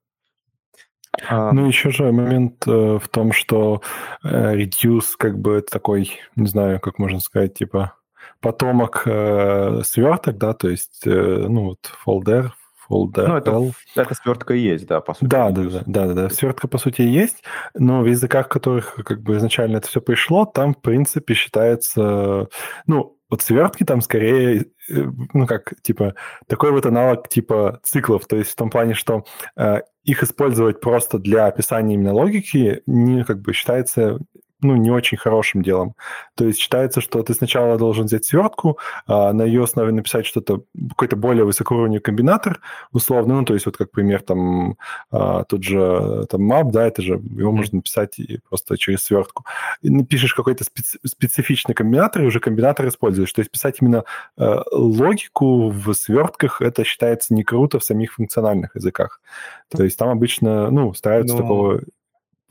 D: А... Ну, еще же момент э, в том, что э, reduce как бы такой, не знаю, как можно сказать, типа потомок э, сверток, да, то есть, э, ну, вот folder, folder. Ну,
A: это, это свертка и есть, да, по сути.
D: Да, да, да, да, да, да. Свертка, по сути, есть, но в языках, в которых как бы изначально это все пришло, там, в принципе, считается, ну, вот свертки там скорее, э, ну как, типа, такой вот аналог типа циклов, то есть в том плане, что э, их использовать просто для описания именно логики не как бы считается ну, не очень хорошим делом. То есть считается, что ты сначала должен взять свертку, а, на ее основе написать что-то, какой-то более высокоуровневый комбинатор, условно, ну, то есть вот как пример там а, тот же там map, да, это же его можно написать просто через свертку. И напишешь какой-то специ- специфичный комбинатор, и уже комбинатор используешь. То есть писать именно э, логику в свертках, это считается не круто в самих функциональных языках. То есть там обычно, ну, стараются Но... такого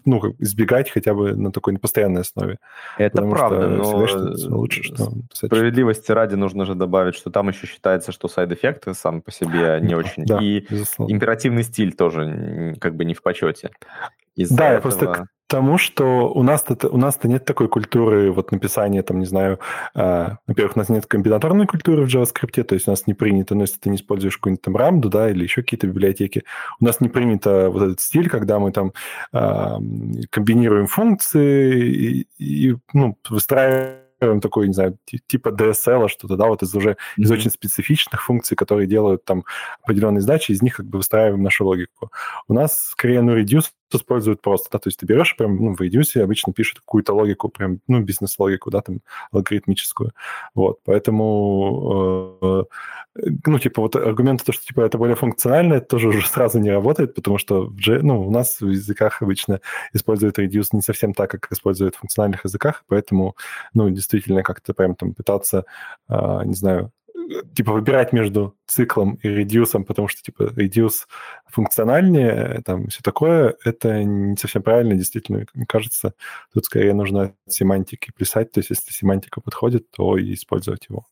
D: ну, избегать хотя бы на такой постоянной основе.
A: Это правда, что но лучше, что справедливости ради нужно же добавить, что там еще считается, что сайд-эффекты сам по себе не очень. Да, и безусловно. императивный стиль тоже как бы не в почете.
D: да, этого... просто тому, что у нас-то у нас-то нет такой культуры вот написания, там, не знаю, э, во-первых, у нас нет комбинаторной культуры в JavaScript, то есть у нас не принято, но если ты не используешь какую-нибудь там рамду, да, или еще какие-то библиотеки, у нас не принято вот этот стиль, когда мы там э, комбинируем функции и, и ну, выстраиваем такой, не знаю, типа DSL, что-то, да, вот из уже mm-hmm. из очень специфичных функций, которые делают там определенные задачи, из них как бы выстраиваем нашу логику. У нас скорее, ну, reduce используют просто, да, то есть ты берешь прям, ну, в Reduce обычно пишут какую-то логику, прям, ну, бизнес-логику, да, там, алгоритмическую, вот, поэтому, э, ну, типа, вот аргумент, то, что, типа, это более функционально, это тоже уже сразу не работает, потому что, в J, ну, у нас в языках обычно используют Reduce не совсем так, как используют в функциональных языках, поэтому, ну, действительно, как-то прям там пытаться, э, не знаю, типа выбирать между циклом и редюсом, потому что типа редюс функциональнее, там все такое, это не совсем правильно, действительно, мне кажется, тут скорее нужно семантики писать, то есть если семантика подходит, то и использовать его.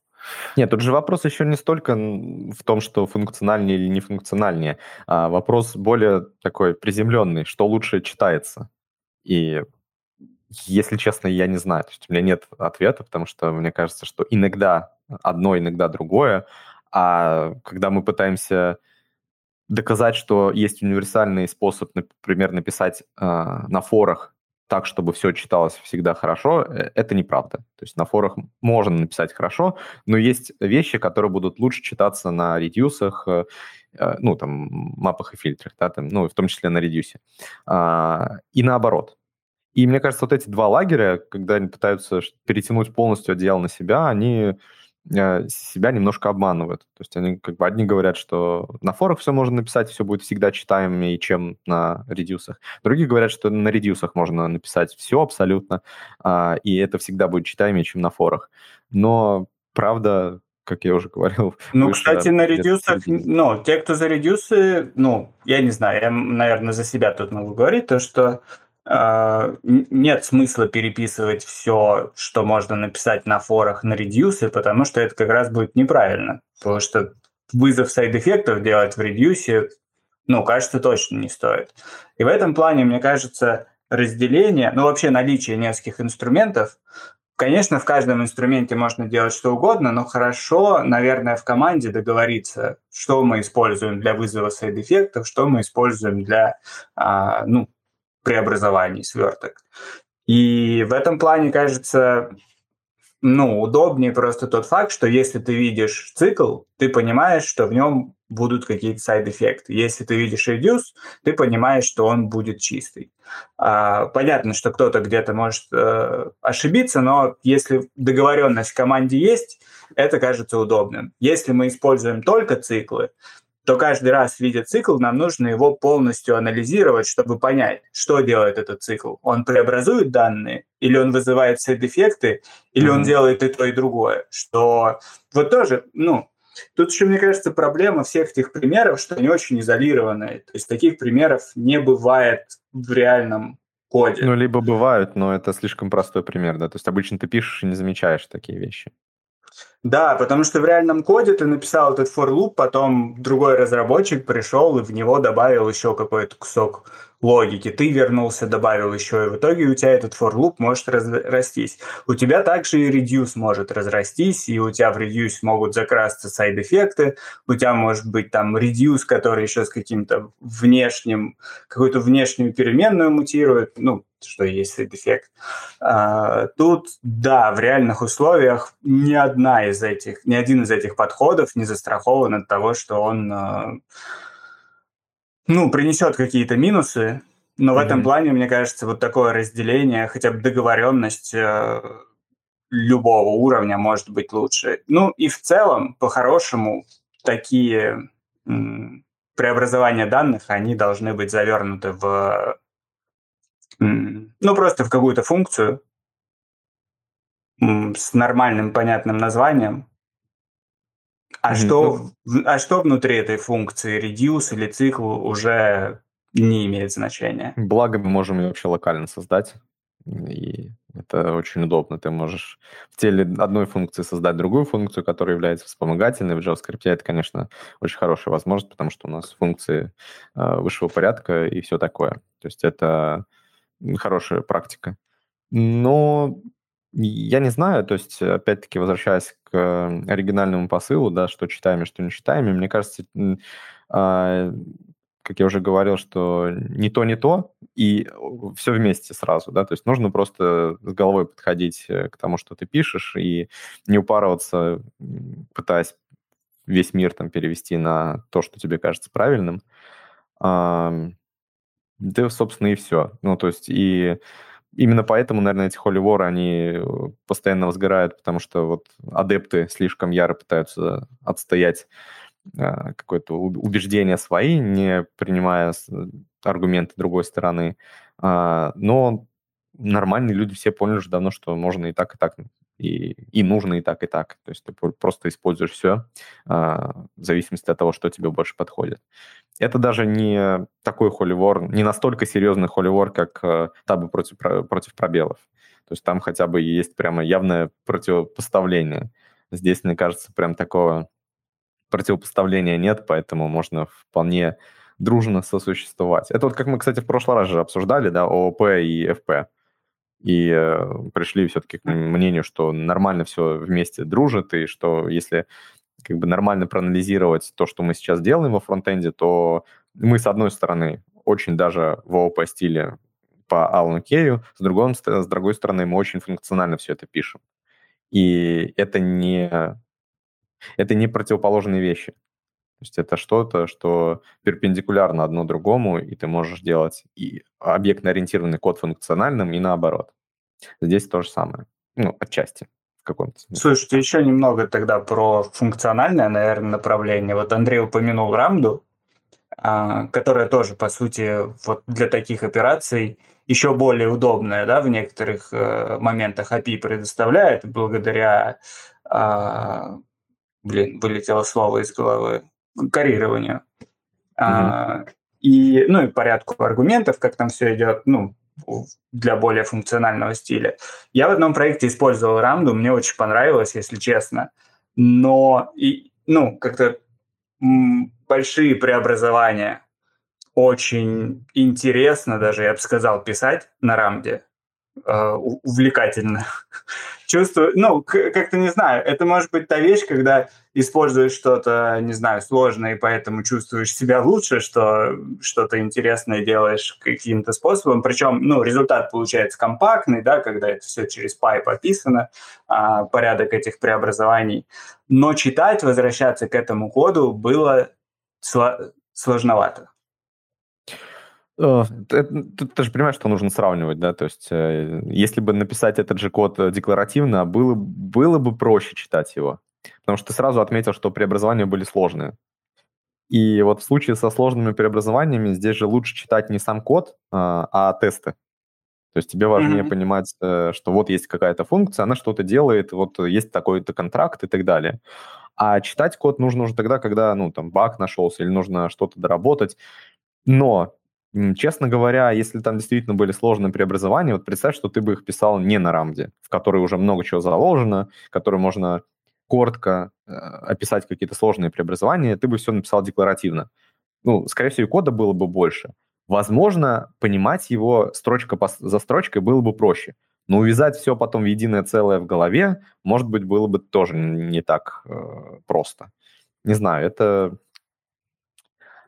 A: Нет, тут же вопрос еще не столько в том, что функциональнее или нефункциональнее, а вопрос более такой приземленный, что лучше читается. И если честно, я не знаю. То есть у меня нет ответа, потому что мне кажется, что иногда одно, иногда другое. А когда мы пытаемся доказать, что есть универсальный способ, например, написать э, на форах так, чтобы все читалось всегда хорошо, э, это неправда. То есть на форах можно написать хорошо, но есть вещи, которые будут лучше читаться на редюсах, э, э, ну, там, мапах и фильтрах, да, там, ну, в том числе на редюсе. Э, и наоборот. И мне кажется, вот эти два лагеря, когда они пытаются перетянуть полностью одеяло на себя, они себя немножко обманывают. То есть они как бы одни говорят, что на форах все можно написать, все будет всегда читаемее, чем на редюсах. Другие говорят, что на редюсах можно написать все абсолютно, а, и это всегда будет читаемее, чем на форах. Но правда, как я уже говорил.
B: Ну, кстати, на редюсах, ну, те, кто за редюсы, ну, я не знаю, я, наверное, за себя тут могу говорить, то, что нет смысла переписывать все, что можно написать на форах на редюсы, потому что это как раз будет неправильно. Потому что вызов сайд-эффектов делать в редюсе, ну, кажется, точно не стоит. И в этом плане, мне кажется, разделение, ну, вообще наличие нескольких инструментов, конечно, в каждом инструменте можно делать что угодно, но хорошо, наверное, в команде договориться, что мы используем для вызова сайд-эффектов, что мы используем для, а, ну, преобразований сверток. И в этом плане, кажется, ну, удобнее просто тот факт, что если ты видишь цикл, ты понимаешь, что в нем будут какие-то сайд-эффекты. Если ты видишь reduce, ты понимаешь, что он будет чистый. А, понятно, что кто-то где-то может э, ошибиться, но если договоренность в команде есть, это кажется удобным. Если мы используем только циклы, то каждый раз, видя цикл, нам нужно его полностью анализировать, чтобы понять, что делает этот цикл. Он преобразует данные, или он вызывает сайд-эффекты, или mm-hmm. он делает и то, и другое. Что вот тоже, ну, Тут еще, мне кажется, проблема всех этих примеров, что они очень изолированные. То есть таких примеров не бывает в реальном коде.
A: Ну, либо бывают, но это слишком простой пример, да. То есть обычно ты пишешь и не замечаешь такие вещи.
B: Да, потому что в реальном коде ты написал этот for loop, потом другой разработчик пришел и в него добавил еще какой-то кусок логики. Ты вернулся, добавил еще, и в итоге у тебя этот for loop может разрастись. У тебя также и reduce может разрастись, и у тебя в reduce могут закрасться сайд-эффекты, у тебя может быть там reduce, который еще с каким-то внешним, какую-то внешнюю переменную мутирует, ну, что есть сайд-эффект. А, тут, да, в реальных условиях ни одна из этих, ни один из этих подходов не застрахован от того, что он а, ну, принесет какие-то минусы, Но mm-hmm. в этом плане, мне кажется, вот такое разделение, хотя бы договоренность э, любого уровня может быть лучше. Ну и в целом, по-хорошему, такие преобразования данных, они должны быть завернуты в, ну просто в какую-то функцию с нормальным понятным названием. А, mm-hmm. что, а что внутри этой функции, reduce или цикл, уже не имеет значения.
A: Благо мы можем ее вообще локально создать. И это очень удобно. Ты можешь в теле одной функции создать другую функцию, которая является вспомогательной. В JavaScript это, конечно, очень хорошая возможность, потому что у нас функции э, высшего порядка и все такое. То есть это хорошая практика. Но я не знаю, то есть, опять-таки, возвращаясь к оригинальному посылу, да, что читаем и что не читаем, мне кажется, а, как я уже говорил, что не то, не то, и все вместе сразу, да, то есть нужно просто с головой подходить э, к тому, что ты пишешь, и не упарываться, пытаясь весь мир там перевести на то, что тебе кажется правильным. Да, собственно, и все. Ну, то есть и именно поэтому, наверное, эти War, они постоянно возгорают, потому что вот адепты слишком яро пытаются отстоять а, какое-то убеждение свои, не принимая аргументы другой стороны. А, но нормальные люди все поняли уже давно, что можно и так, и так, и, и нужно и так, и так. То есть ты просто используешь все а, в зависимости от того, что тебе больше подходит. Это даже не такой холивор, не настолько серьезный холивор, как э, табы против, против пробелов. То есть там хотя бы есть прямо явное противопоставление. Здесь, мне кажется, прям такого противопоставления нет, поэтому можно вполне дружно сосуществовать. Это вот как мы, кстати, в прошлый раз же обсуждали, да, ООП и ФП. И э, пришли все-таки к мнению, что нормально все вместе дружит, и что если как бы нормально проанализировать то, что мы сейчас делаем во фронтенде, то мы, с одной стороны, очень даже в ООП стиле по Алану Керю, с другой, с другой стороны, мы очень функционально все это пишем. И это не это не противоположные вещи. То есть это что-то, что перпендикулярно одно другому, и ты можешь делать и объектно-ориентированный код функциональным, и наоборот. Здесь то же самое. Ну, отчасти каком-то
B: смысле. Слушайте, еще немного тогда про функциональное, наверное, направление. Вот Андрей упомянул рамду, а, которая тоже, по сути, вот для таких операций еще более удобная, да, в некоторых э, моментах API предоставляет благодаря а, блин, вылетело слово из головы, карированию. Mm-hmm. А, и, ну, и порядку аргументов, как там все идет, ну, для более функционального стиля. Я в одном проекте использовал рамду, мне очень понравилось, если честно. Но, и, ну, как-то большие преобразования очень интересно даже, я бы сказал, писать на рамде. Э, увлекательно. Чувствую, ну, как-то не знаю, это может быть та вещь, когда используешь что-то, не знаю, сложное, и поэтому чувствуешь себя лучше, что что-то интересное делаешь каким-то способом. Причем, ну, результат получается компактный, да, когда это все через пайп описано, а, порядок этих преобразований. Но читать, возвращаться к этому коду было сложновато.
A: Э, ты, ты же понимаешь, что нужно сравнивать, да, то есть э, если бы написать этот же код э, декларативно, было, было бы проще читать его, потому что ты сразу отметил, что преобразования были сложные. И вот в случае со сложными преобразованиями здесь же лучше читать не сам код, а, а тесты. То есть тебе важнее mm-hmm. понимать, что вот есть какая-то функция, она что-то делает, вот есть такой-то контракт и так далее. А читать код нужно уже тогда, когда, ну, там, баг нашелся или нужно что-то доработать. Но Честно говоря, если там действительно были сложные преобразования, вот представь, что ты бы их писал не на рамде, в которой уже много чего заложено, который можно коротко э, описать какие-то сложные преобразования, ты бы все написал декларативно. Ну, скорее всего, кода было бы больше. Возможно, понимать его строчка за строчкой было бы проще. Но увязать все потом в единое целое в голове, может быть, было бы тоже не так э, просто. Не знаю, это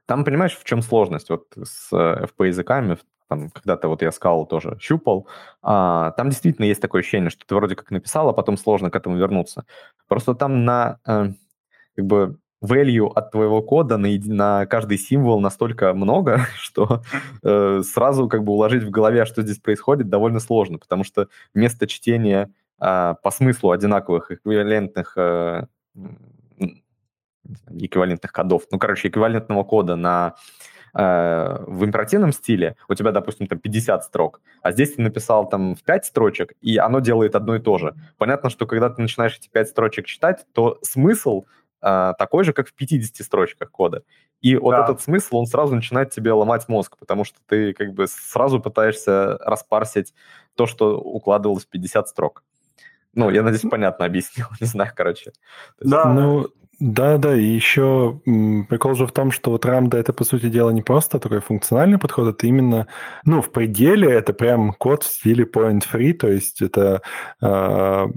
A: там, понимаешь, в чем сложность? Вот с FP-языками, там, когда-то вот я сказал тоже щупал, а, там действительно есть такое ощущение, что ты вроде как написал, а потом сложно к этому вернуться. Просто там на, э, как бы, value от твоего кода на, на каждый символ настолько много, что э, сразу как бы уложить в голове, что здесь происходит, довольно сложно, потому что вместо чтения э, по смыслу одинаковых эквивалентных э, эквивалентных кодов, ну, короче, эквивалентного кода на э, в императивном стиле у тебя, допустим, там 50 строк, а здесь ты написал там в 5 строчек, и оно делает одно и то же. Понятно, что когда ты начинаешь эти 5 строчек читать, то смысл э, такой же, как в 50 строчках кода. И вот да. этот смысл, он сразу начинает тебе ломать мозг, потому что ты как бы сразу пытаешься распарсить то, что укладывалось в 50 строк. Ну, я надеюсь, понятно объяснил. Не знаю, короче.
D: Да. Ну, да, да, и еще прикол же в том, что вот Рамда это, по сути дела, не просто такой функциональный подход, это именно, ну, в пределе это прям код в стиле point-free, то есть это э,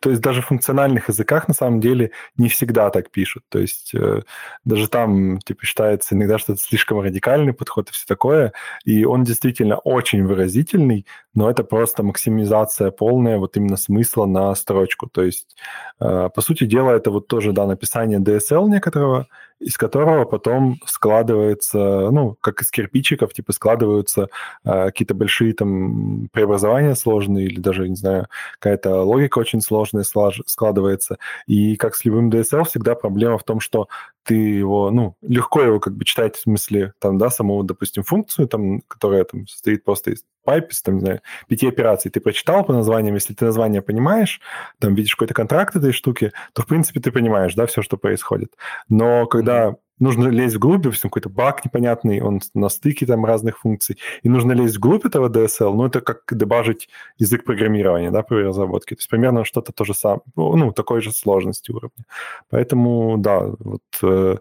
D: то есть даже в функциональных языках на самом деле не всегда так пишут. То есть э, даже там типа считается иногда, что это слишком радикальный подход и все такое. И он действительно очень выразительный, но это просто максимизация полная вот именно смысла на строчку. То есть, э, по сути дела, это вот тоже, да, написание DSL некоторого, из которого потом складывается, ну, как из кирпичиков, типа складываются э, какие-то большие там преобразования сложные или даже, не знаю, какая-то логика очень сложная складывается. И как с любым DSL всегда проблема в том, что ты его, ну, легко его как бы читать в смысле, там, да, саму, допустим, функцию, там, которая там состоит просто из pipe, там, не знаю, пяти операций, ты прочитал по названиям, если ты название понимаешь, там, видишь какой-то контракт этой штуки, то, в принципе, ты понимаешь, да, все, что происходит. Но когда нужно лезть вглубь, допустим, какой-то баг непонятный, он на стыке там разных функций, и нужно лезть вглубь этого DSL, ну, это как дебажить язык программирования, да, при разработке. То есть примерно что-то то же самое, ну, такой же сложности уровня. Поэтому, да, вот, э,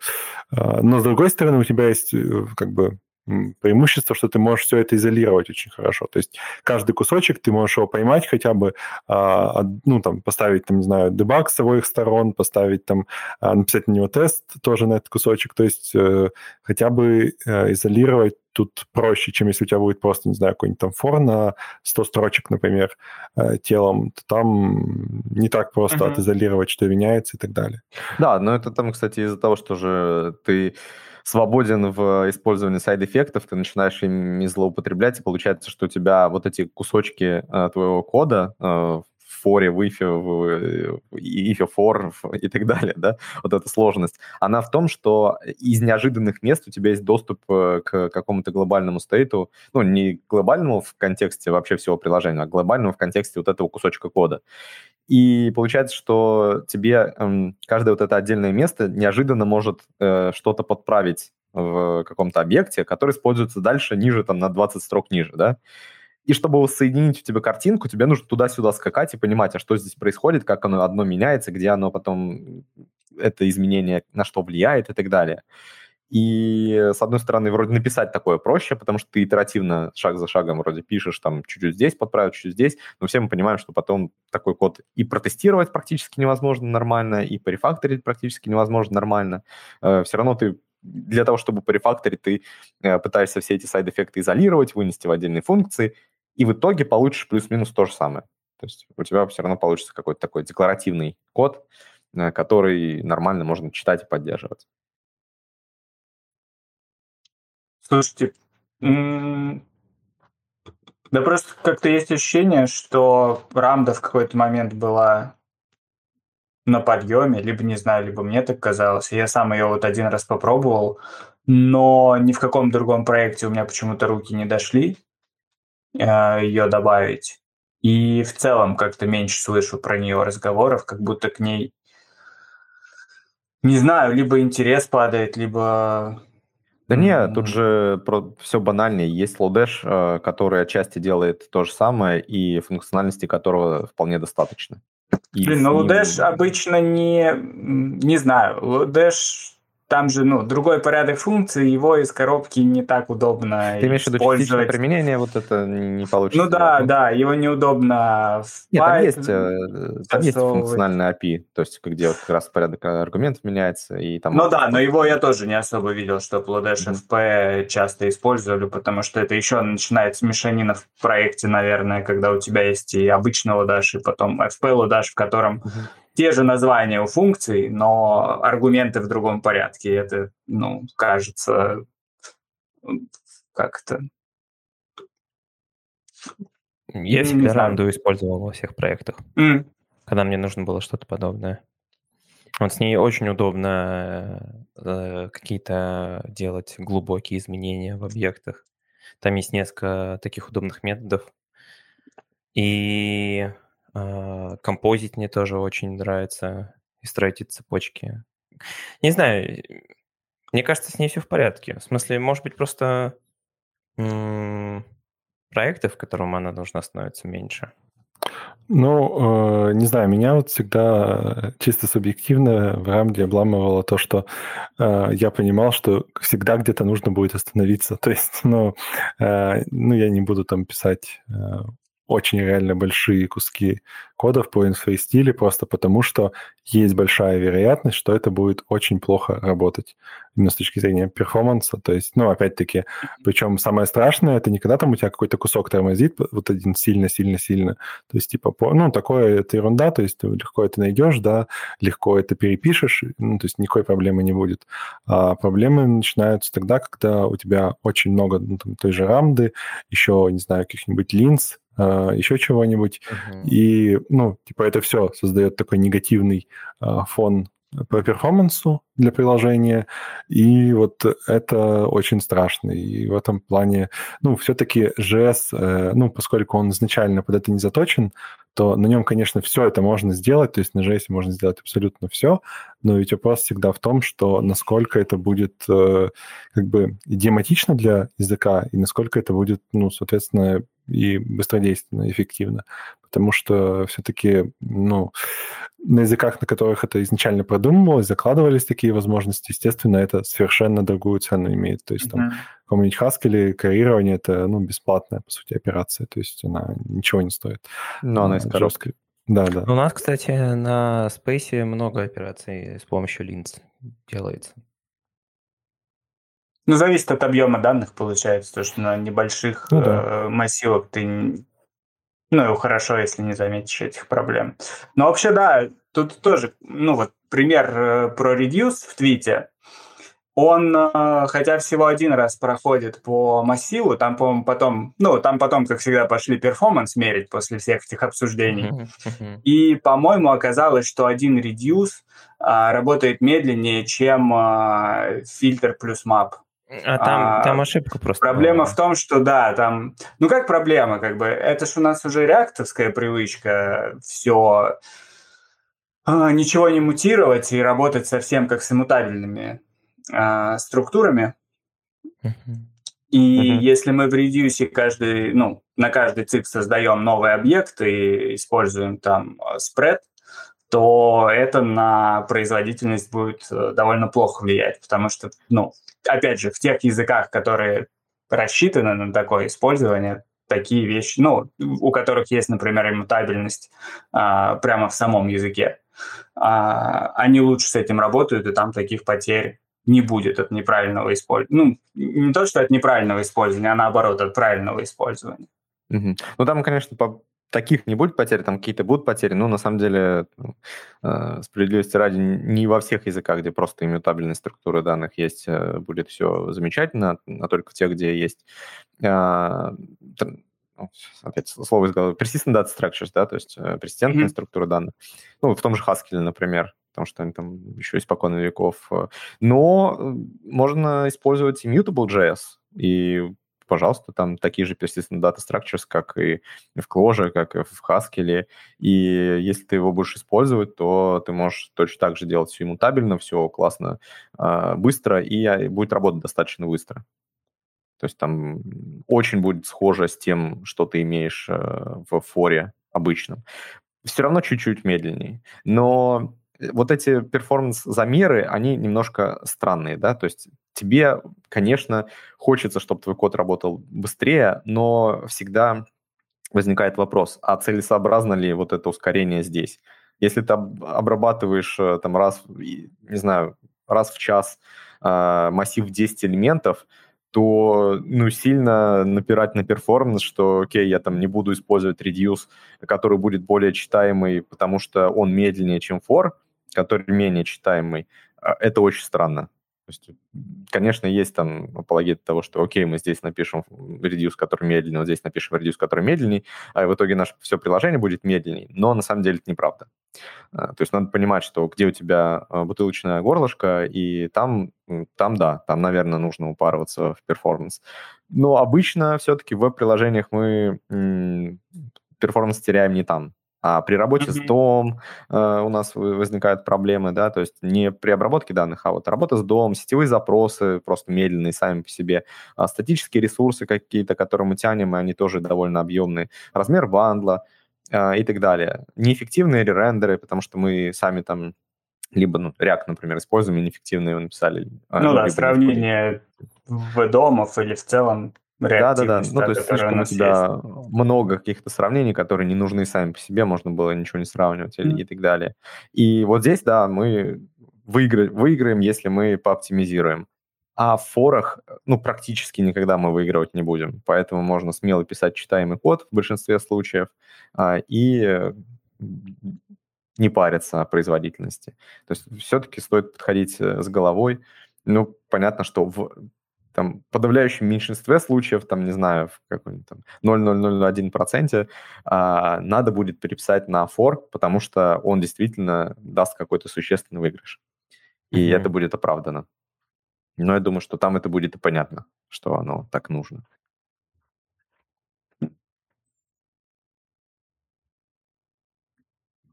D: э, но с другой стороны, у тебя есть э, как бы преимущество, что ты можешь все это изолировать очень хорошо. То есть каждый кусочек ты можешь его поймать хотя бы, а, ну, там, поставить, там, не знаю, дебаг с обоих сторон, поставить там, а, написать на него тест тоже на этот кусочек. То есть э, хотя бы э, изолировать тут проще, чем если у тебя будет просто, не знаю, какой-нибудь там фор на 100 строчек, например, э, телом, то там не так просто uh-huh. отизолировать, что меняется и так далее.
A: Да, но это там, кстати, из-за того, что же ты свободен в использовании сайд-эффектов, ты начинаешь ими злоупотреблять, и получается, что у тебя вот эти кусочки э, твоего кода э, в форе, в ифе, в ифе for и так далее, да, вот эта сложность, она в том, что из неожиданных мест у тебя есть доступ э, к какому-то глобальному стейту, ну, не глобальному в контексте вообще всего приложения, а глобальному в контексте вот этого кусочка кода. И получается, что тебе э, каждое вот это отдельное место неожиданно может э, что-то подправить в каком-то объекте, который используется дальше, ниже, там, на 20 строк ниже, да. И чтобы воссоединить у тебя картинку, тебе нужно туда-сюда скакать и понимать, а что здесь происходит, как оно одно меняется, где оно потом, это изменение на что влияет и так далее. И, с одной стороны, вроде написать такое проще, потому что ты итеративно, шаг за шагом вроде пишешь, там, чуть-чуть здесь подправить, чуть-чуть здесь, но все мы понимаем, что потом такой код и протестировать практически невозможно нормально, и порефакторить практически невозможно нормально. Э, все равно ты для того, чтобы порефакторить, ты э, пытаешься все эти сайд-эффекты изолировать, вынести в отдельные функции, и в итоге получишь плюс-минус то же самое. То есть у тебя все равно получится какой-то такой декларативный код, э, который нормально можно читать и поддерживать.
B: Слушайте, да просто как-то есть ощущение, что Рамда в какой-то момент была на подъеме, либо, не знаю, либо мне так казалось. Я сам ее вот один раз попробовал, но ни в каком другом проекте у меня почему-то руки не дошли э, ее добавить. И в целом как-то меньше слышу про нее разговоров, как будто к ней, не знаю, либо интерес падает, либо
A: да нет, тут же про все банальнее. Есть Lodash, э, который отчасти делает то же самое, и функциональности которого вполне достаточно.
B: Блин, но Lodash обычно не... Не знаю, Lodash там же, ну, другой порядок функций, его из коробки не так удобно
A: Ты имеешь в виду частичное применение, вот это не получится?
B: Ну да, да, его неудобно
A: в Нет, там есть, э, там есть функциональный API, то есть где вот как раз порядок аргументов меняется. И там
B: ну да, но его я тоже не особо видел, что Plodash FP часто использовали, потому что это еще начинается мешанина в проекте, наверное, когда у тебя есть и обычный Lodash, и потом FP Lodash, в котором те же названия у функций, но аргументы в другом порядке. Это, ну, кажется, как это...
C: Я всегда рамду использовал во всех проектах, mm. когда мне нужно было что-то подобное. Вот с ней очень удобно э, какие-то делать глубокие изменения в объектах. Там есть несколько таких удобных методов. И композить мне тоже очень нравится, и строить эти цепочки. Не знаю, мне кажется, с ней все в порядке. В смысле, может быть, просто проектов, в котором она должна становиться меньше.
D: Ну, э, не знаю, меня вот всегда чисто субъективно в рамде обламывало то, что э, я понимал, что всегда где-то нужно будет остановиться. То есть, ну, э, ну я не буду там писать э, очень реально большие куски кодов по инфрастиле, просто потому что есть большая вероятность, что это будет очень плохо работать именно с точки зрения перформанса. То есть, ну, опять-таки, причем самое страшное, это не когда там у тебя какой-то кусок тормозит, вот один сильно-сильно-сильно. То есть, типа, ну, такое это ерунда, то есть легко это найдешь, да, легко это перепишешь, ну, то есть никакой проблемы не будет. А проблемы начинаются тогда, когда у тебя очень много ну, там, той же рамды, еще, не знаю, каких-нибудь линз, еще чего-нибудь. Uh-huh. И, ну, типа, это все создает такой негативный а, фон по перформансу для приложения, и вот это очень страшно. И в этом плане, ну, все-таки JS, э, ну, поскольку он изначально под это не заточен, то на нем, конечно, все это можно сделать, то есть на JS можно сделать абсолютно все, но ведь вопрос всегда в том, что насколько это будет э, как бы идиоматично для языка, и насколько это будет, ну, соответственно, и быстродейственно, эффективно. Потому что все-таки, ну, на языках, на которых это изначально продумывалось, закладывались такие возможности, естественно, это совершенно другую цену имеет. То есть mm-hmm. там какой-нибудь Haskell коррирование это, ну, бесплатная, по сути, операция. То есть она ничего не стоит.
A: Но она из коробки.
D: Да, да.
C: У нас, кстати, на Space много операций с помощью Linz делается.
B: Ну, зависит от объема данных, получается, то, что на небольших ну, да. э, массивах ты... Ну, и хорошо, если не заметишь этих проблем. Но вообще, да, тут тоже, ну, вот пример э, про Reduce в твите. Он, э, хотя всего один раз проходит по массиву, там, по-моему, потом, ну, там потом, как всегда, пошли перформанс мерить после всех этих обсуждений. И, по-моему, оказалось, что один Reduce а, работает медленнее, чем а, фильтр плюс map.
C: А там, а, там ошибка просто.
B: Проблема была. в том, что да, там... Ну как проблема, как бы, это же у нас уже реакторская привычка, все а, ничего не мутировать и работать совсем как с иммутабельными а, структурами. Uh-huh. И uh-huh. если мы в редюсе каждый, ну, на каждый цикл создаем новый объект и используем там спред, то это на производительность будет э, довольно плохо влиять, потому что, ну, опять же, в тех языках, которые рассчитаны на такое использование, такие вещи, ну, у которых есть, например, иммутабельность а, прямо в самом языке, а, они лучше с этим работают, и там таких потерь не будет от неправильного использования. Ну, не то, что от неправильного использования, а наоборот, от правильного использования.
A: Угу. Ну, там, конечно, по таких не будет потерь, там какие-то будут потери, но на самом деле, э, справедливости ради, не во всех языках, где просто иммутабельная структура данных есть, э, будет все замечательно, а только в тех, где есть э, ну, опять слово из головы, persistent data structures, да, то есть persistentная mm-hmm. структура данных. Ну, в том же Haskell, например, потому что они там еще испокон веков. Э, но э, можно использовать immutable.js, и пожалуйста, там такие же persistent data structures, как и в Clojure, как и в Haskell. И если ты его будешь использовать, то ты можешь точно так же делать все иммутабельно, все классно, а, быстро, и а, будет работать достаточно быстро. То есть там очень будет схоже с тем, что ты имеешь э, в форе обычном. Все равно чуть-чуть медленнее. Но вот эти перформанс-замеры, они немножко странные, да, то есть тебе, конечно, хочется, чтобы твой код работал быстрее, но всегда возникает вопрос, а целесообразно ли вот это ускорение здесь? Если ты обрабатываешь э, там раз, не знаю, раз в час э, массив 10 элементов, то ну, сильно напирать на перформанс, что, окей, я там не буду использовать reduce, который будет более читаемый, потому что он медленнее, чем for, который менее читаемый, а, это очень странно. То есть, конечно, есть там апологет того, что окей, мы здесь напишем reduce, который медленный, вот здесь напишем reduce, который медленный, а в итоге наше все приложение будет медленней. Но на самом деле это неправда. А, то есть надо понимать, что где у тебя а, бутылочное горлышко, и там, там да, там, наверное, нужно упарываться в перформанс. Но обычно все-таки в веб-приложениях мы перформанс теряем не там. А при работе mm-hmm. с DOM э, у нас возникают проблемы, да, то есть не при обработке данных, а вот работа с DOM, сетевые запросы просто медленные сами по себе, а статические ресурсы какие-то, которые мы тянем, и они тоже довольно объемные, размер вандла э, и так далее. Неэффективные ререндеры, потому что мы сами там либо, ну, React, например, используем, и неэффективные его написали.
B: А, ну да, сравнение в домов или в целом
A: да, да, да. Ну, то есть слишком у тебя есть. много каких-то сравнений, которые не нужны сами по себе, можно было ничего не сравнивать mm-hmm. и так далее. И вот здесь, да, мы выигра... выиграем, если мы пооптимизируем. А в форах, ну, практически никогда мы выигрывать не будем. Поэтому можно смело писать читаемый код в большинстве случаев а, и не париться о производительности. То есть все-таки стоит подходить э, с головой. Ну, понятно, что в там, подавляющем меньшинстве случаев, там, не знаю, в каком-нибудь там 0,001% а, надо будет переписать на форк, потому что он действительно даст какой-то существенный выигрыш. И mm-hmm. это будет оправдано. Но я думаю, что там это будет и понятно, что оно так нужно.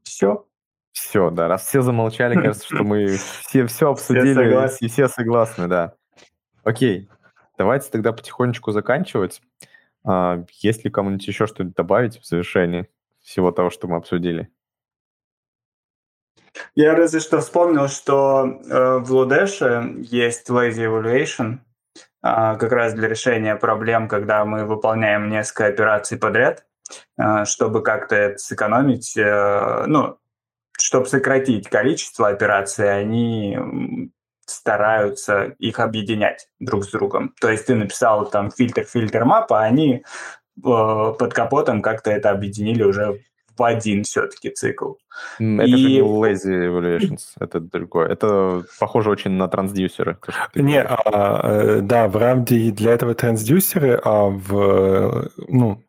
B: Все.
A: Все, да. Раз все замолчали, кажется, что мы все все обсудили, и все согласны, да. Окей, давайте тогда потихонечку заканчивать. А, есть ли кому-нибудь еще что-нибудь добавить в завершении всего того, что мы обсудили?
B: Я разве что вспомнил, что э, в Лудеше есть lazy evaluation, э, как раз для решения проблем, когда мы выполняем несколько операций подряд, э, чтобы как-то сэкономить, э, ну, чтобы сократить количество операций, они стараются их объединять друг с другом. То есть ты написал там фильтр, фильтр мапа, а они э, под капотом как-то это объединили уже в один все-таки цикл.
A: Это и... же не lazy evaluations, это другое. Это похоже очень на трансдюсеры.
D: Не, а, э, да, в рамде для этого трансдюсеры, а в, ну,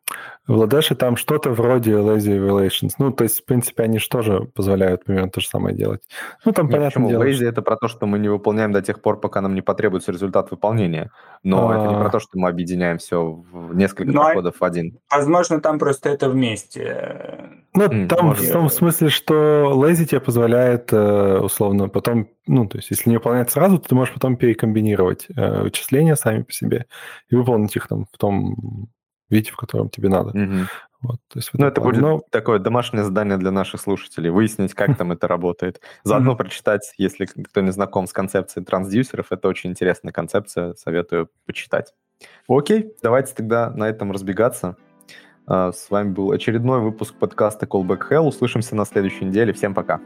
D: в Ладеше там что-то вроде lazy evaluations. Ну, то есть, в принципе, они же тоже позволяют примерно то же самое делать. Ну, там,
A: Нет, понятно дело. Lazy что... это про то, что мы не выполняем до тех пор, пока нам не потребуется результат выполнения. Но а... это не про то, что мы объединяем все в несколько Но, проходов в один.
B: Возможно, там просто это вместе.
D: Ну, mm, там в том смысле, что lazy тебе позволяет, э, условно, потом, ну, то есть, если не выполнять сразу, то ты можешь потом перекомбинировать э, вычисления сами по себе и выполнить их там в том виде, в котором тебе надо.
A: Угу. Вот, то есть ну, это плане. будет Но... такое домашнее задание для наших слушателей, выяснить, как там это работает. Заодно прочитать, если кто не знаком с концепцией трансдюсеров, это очень интересная концепция, советую почитать. Окей, давайте тогда на этом разбегаться. А, с вами был очередной выпуск подкаста Callback Hell. Услышимся на следующей неделе. Всем пока.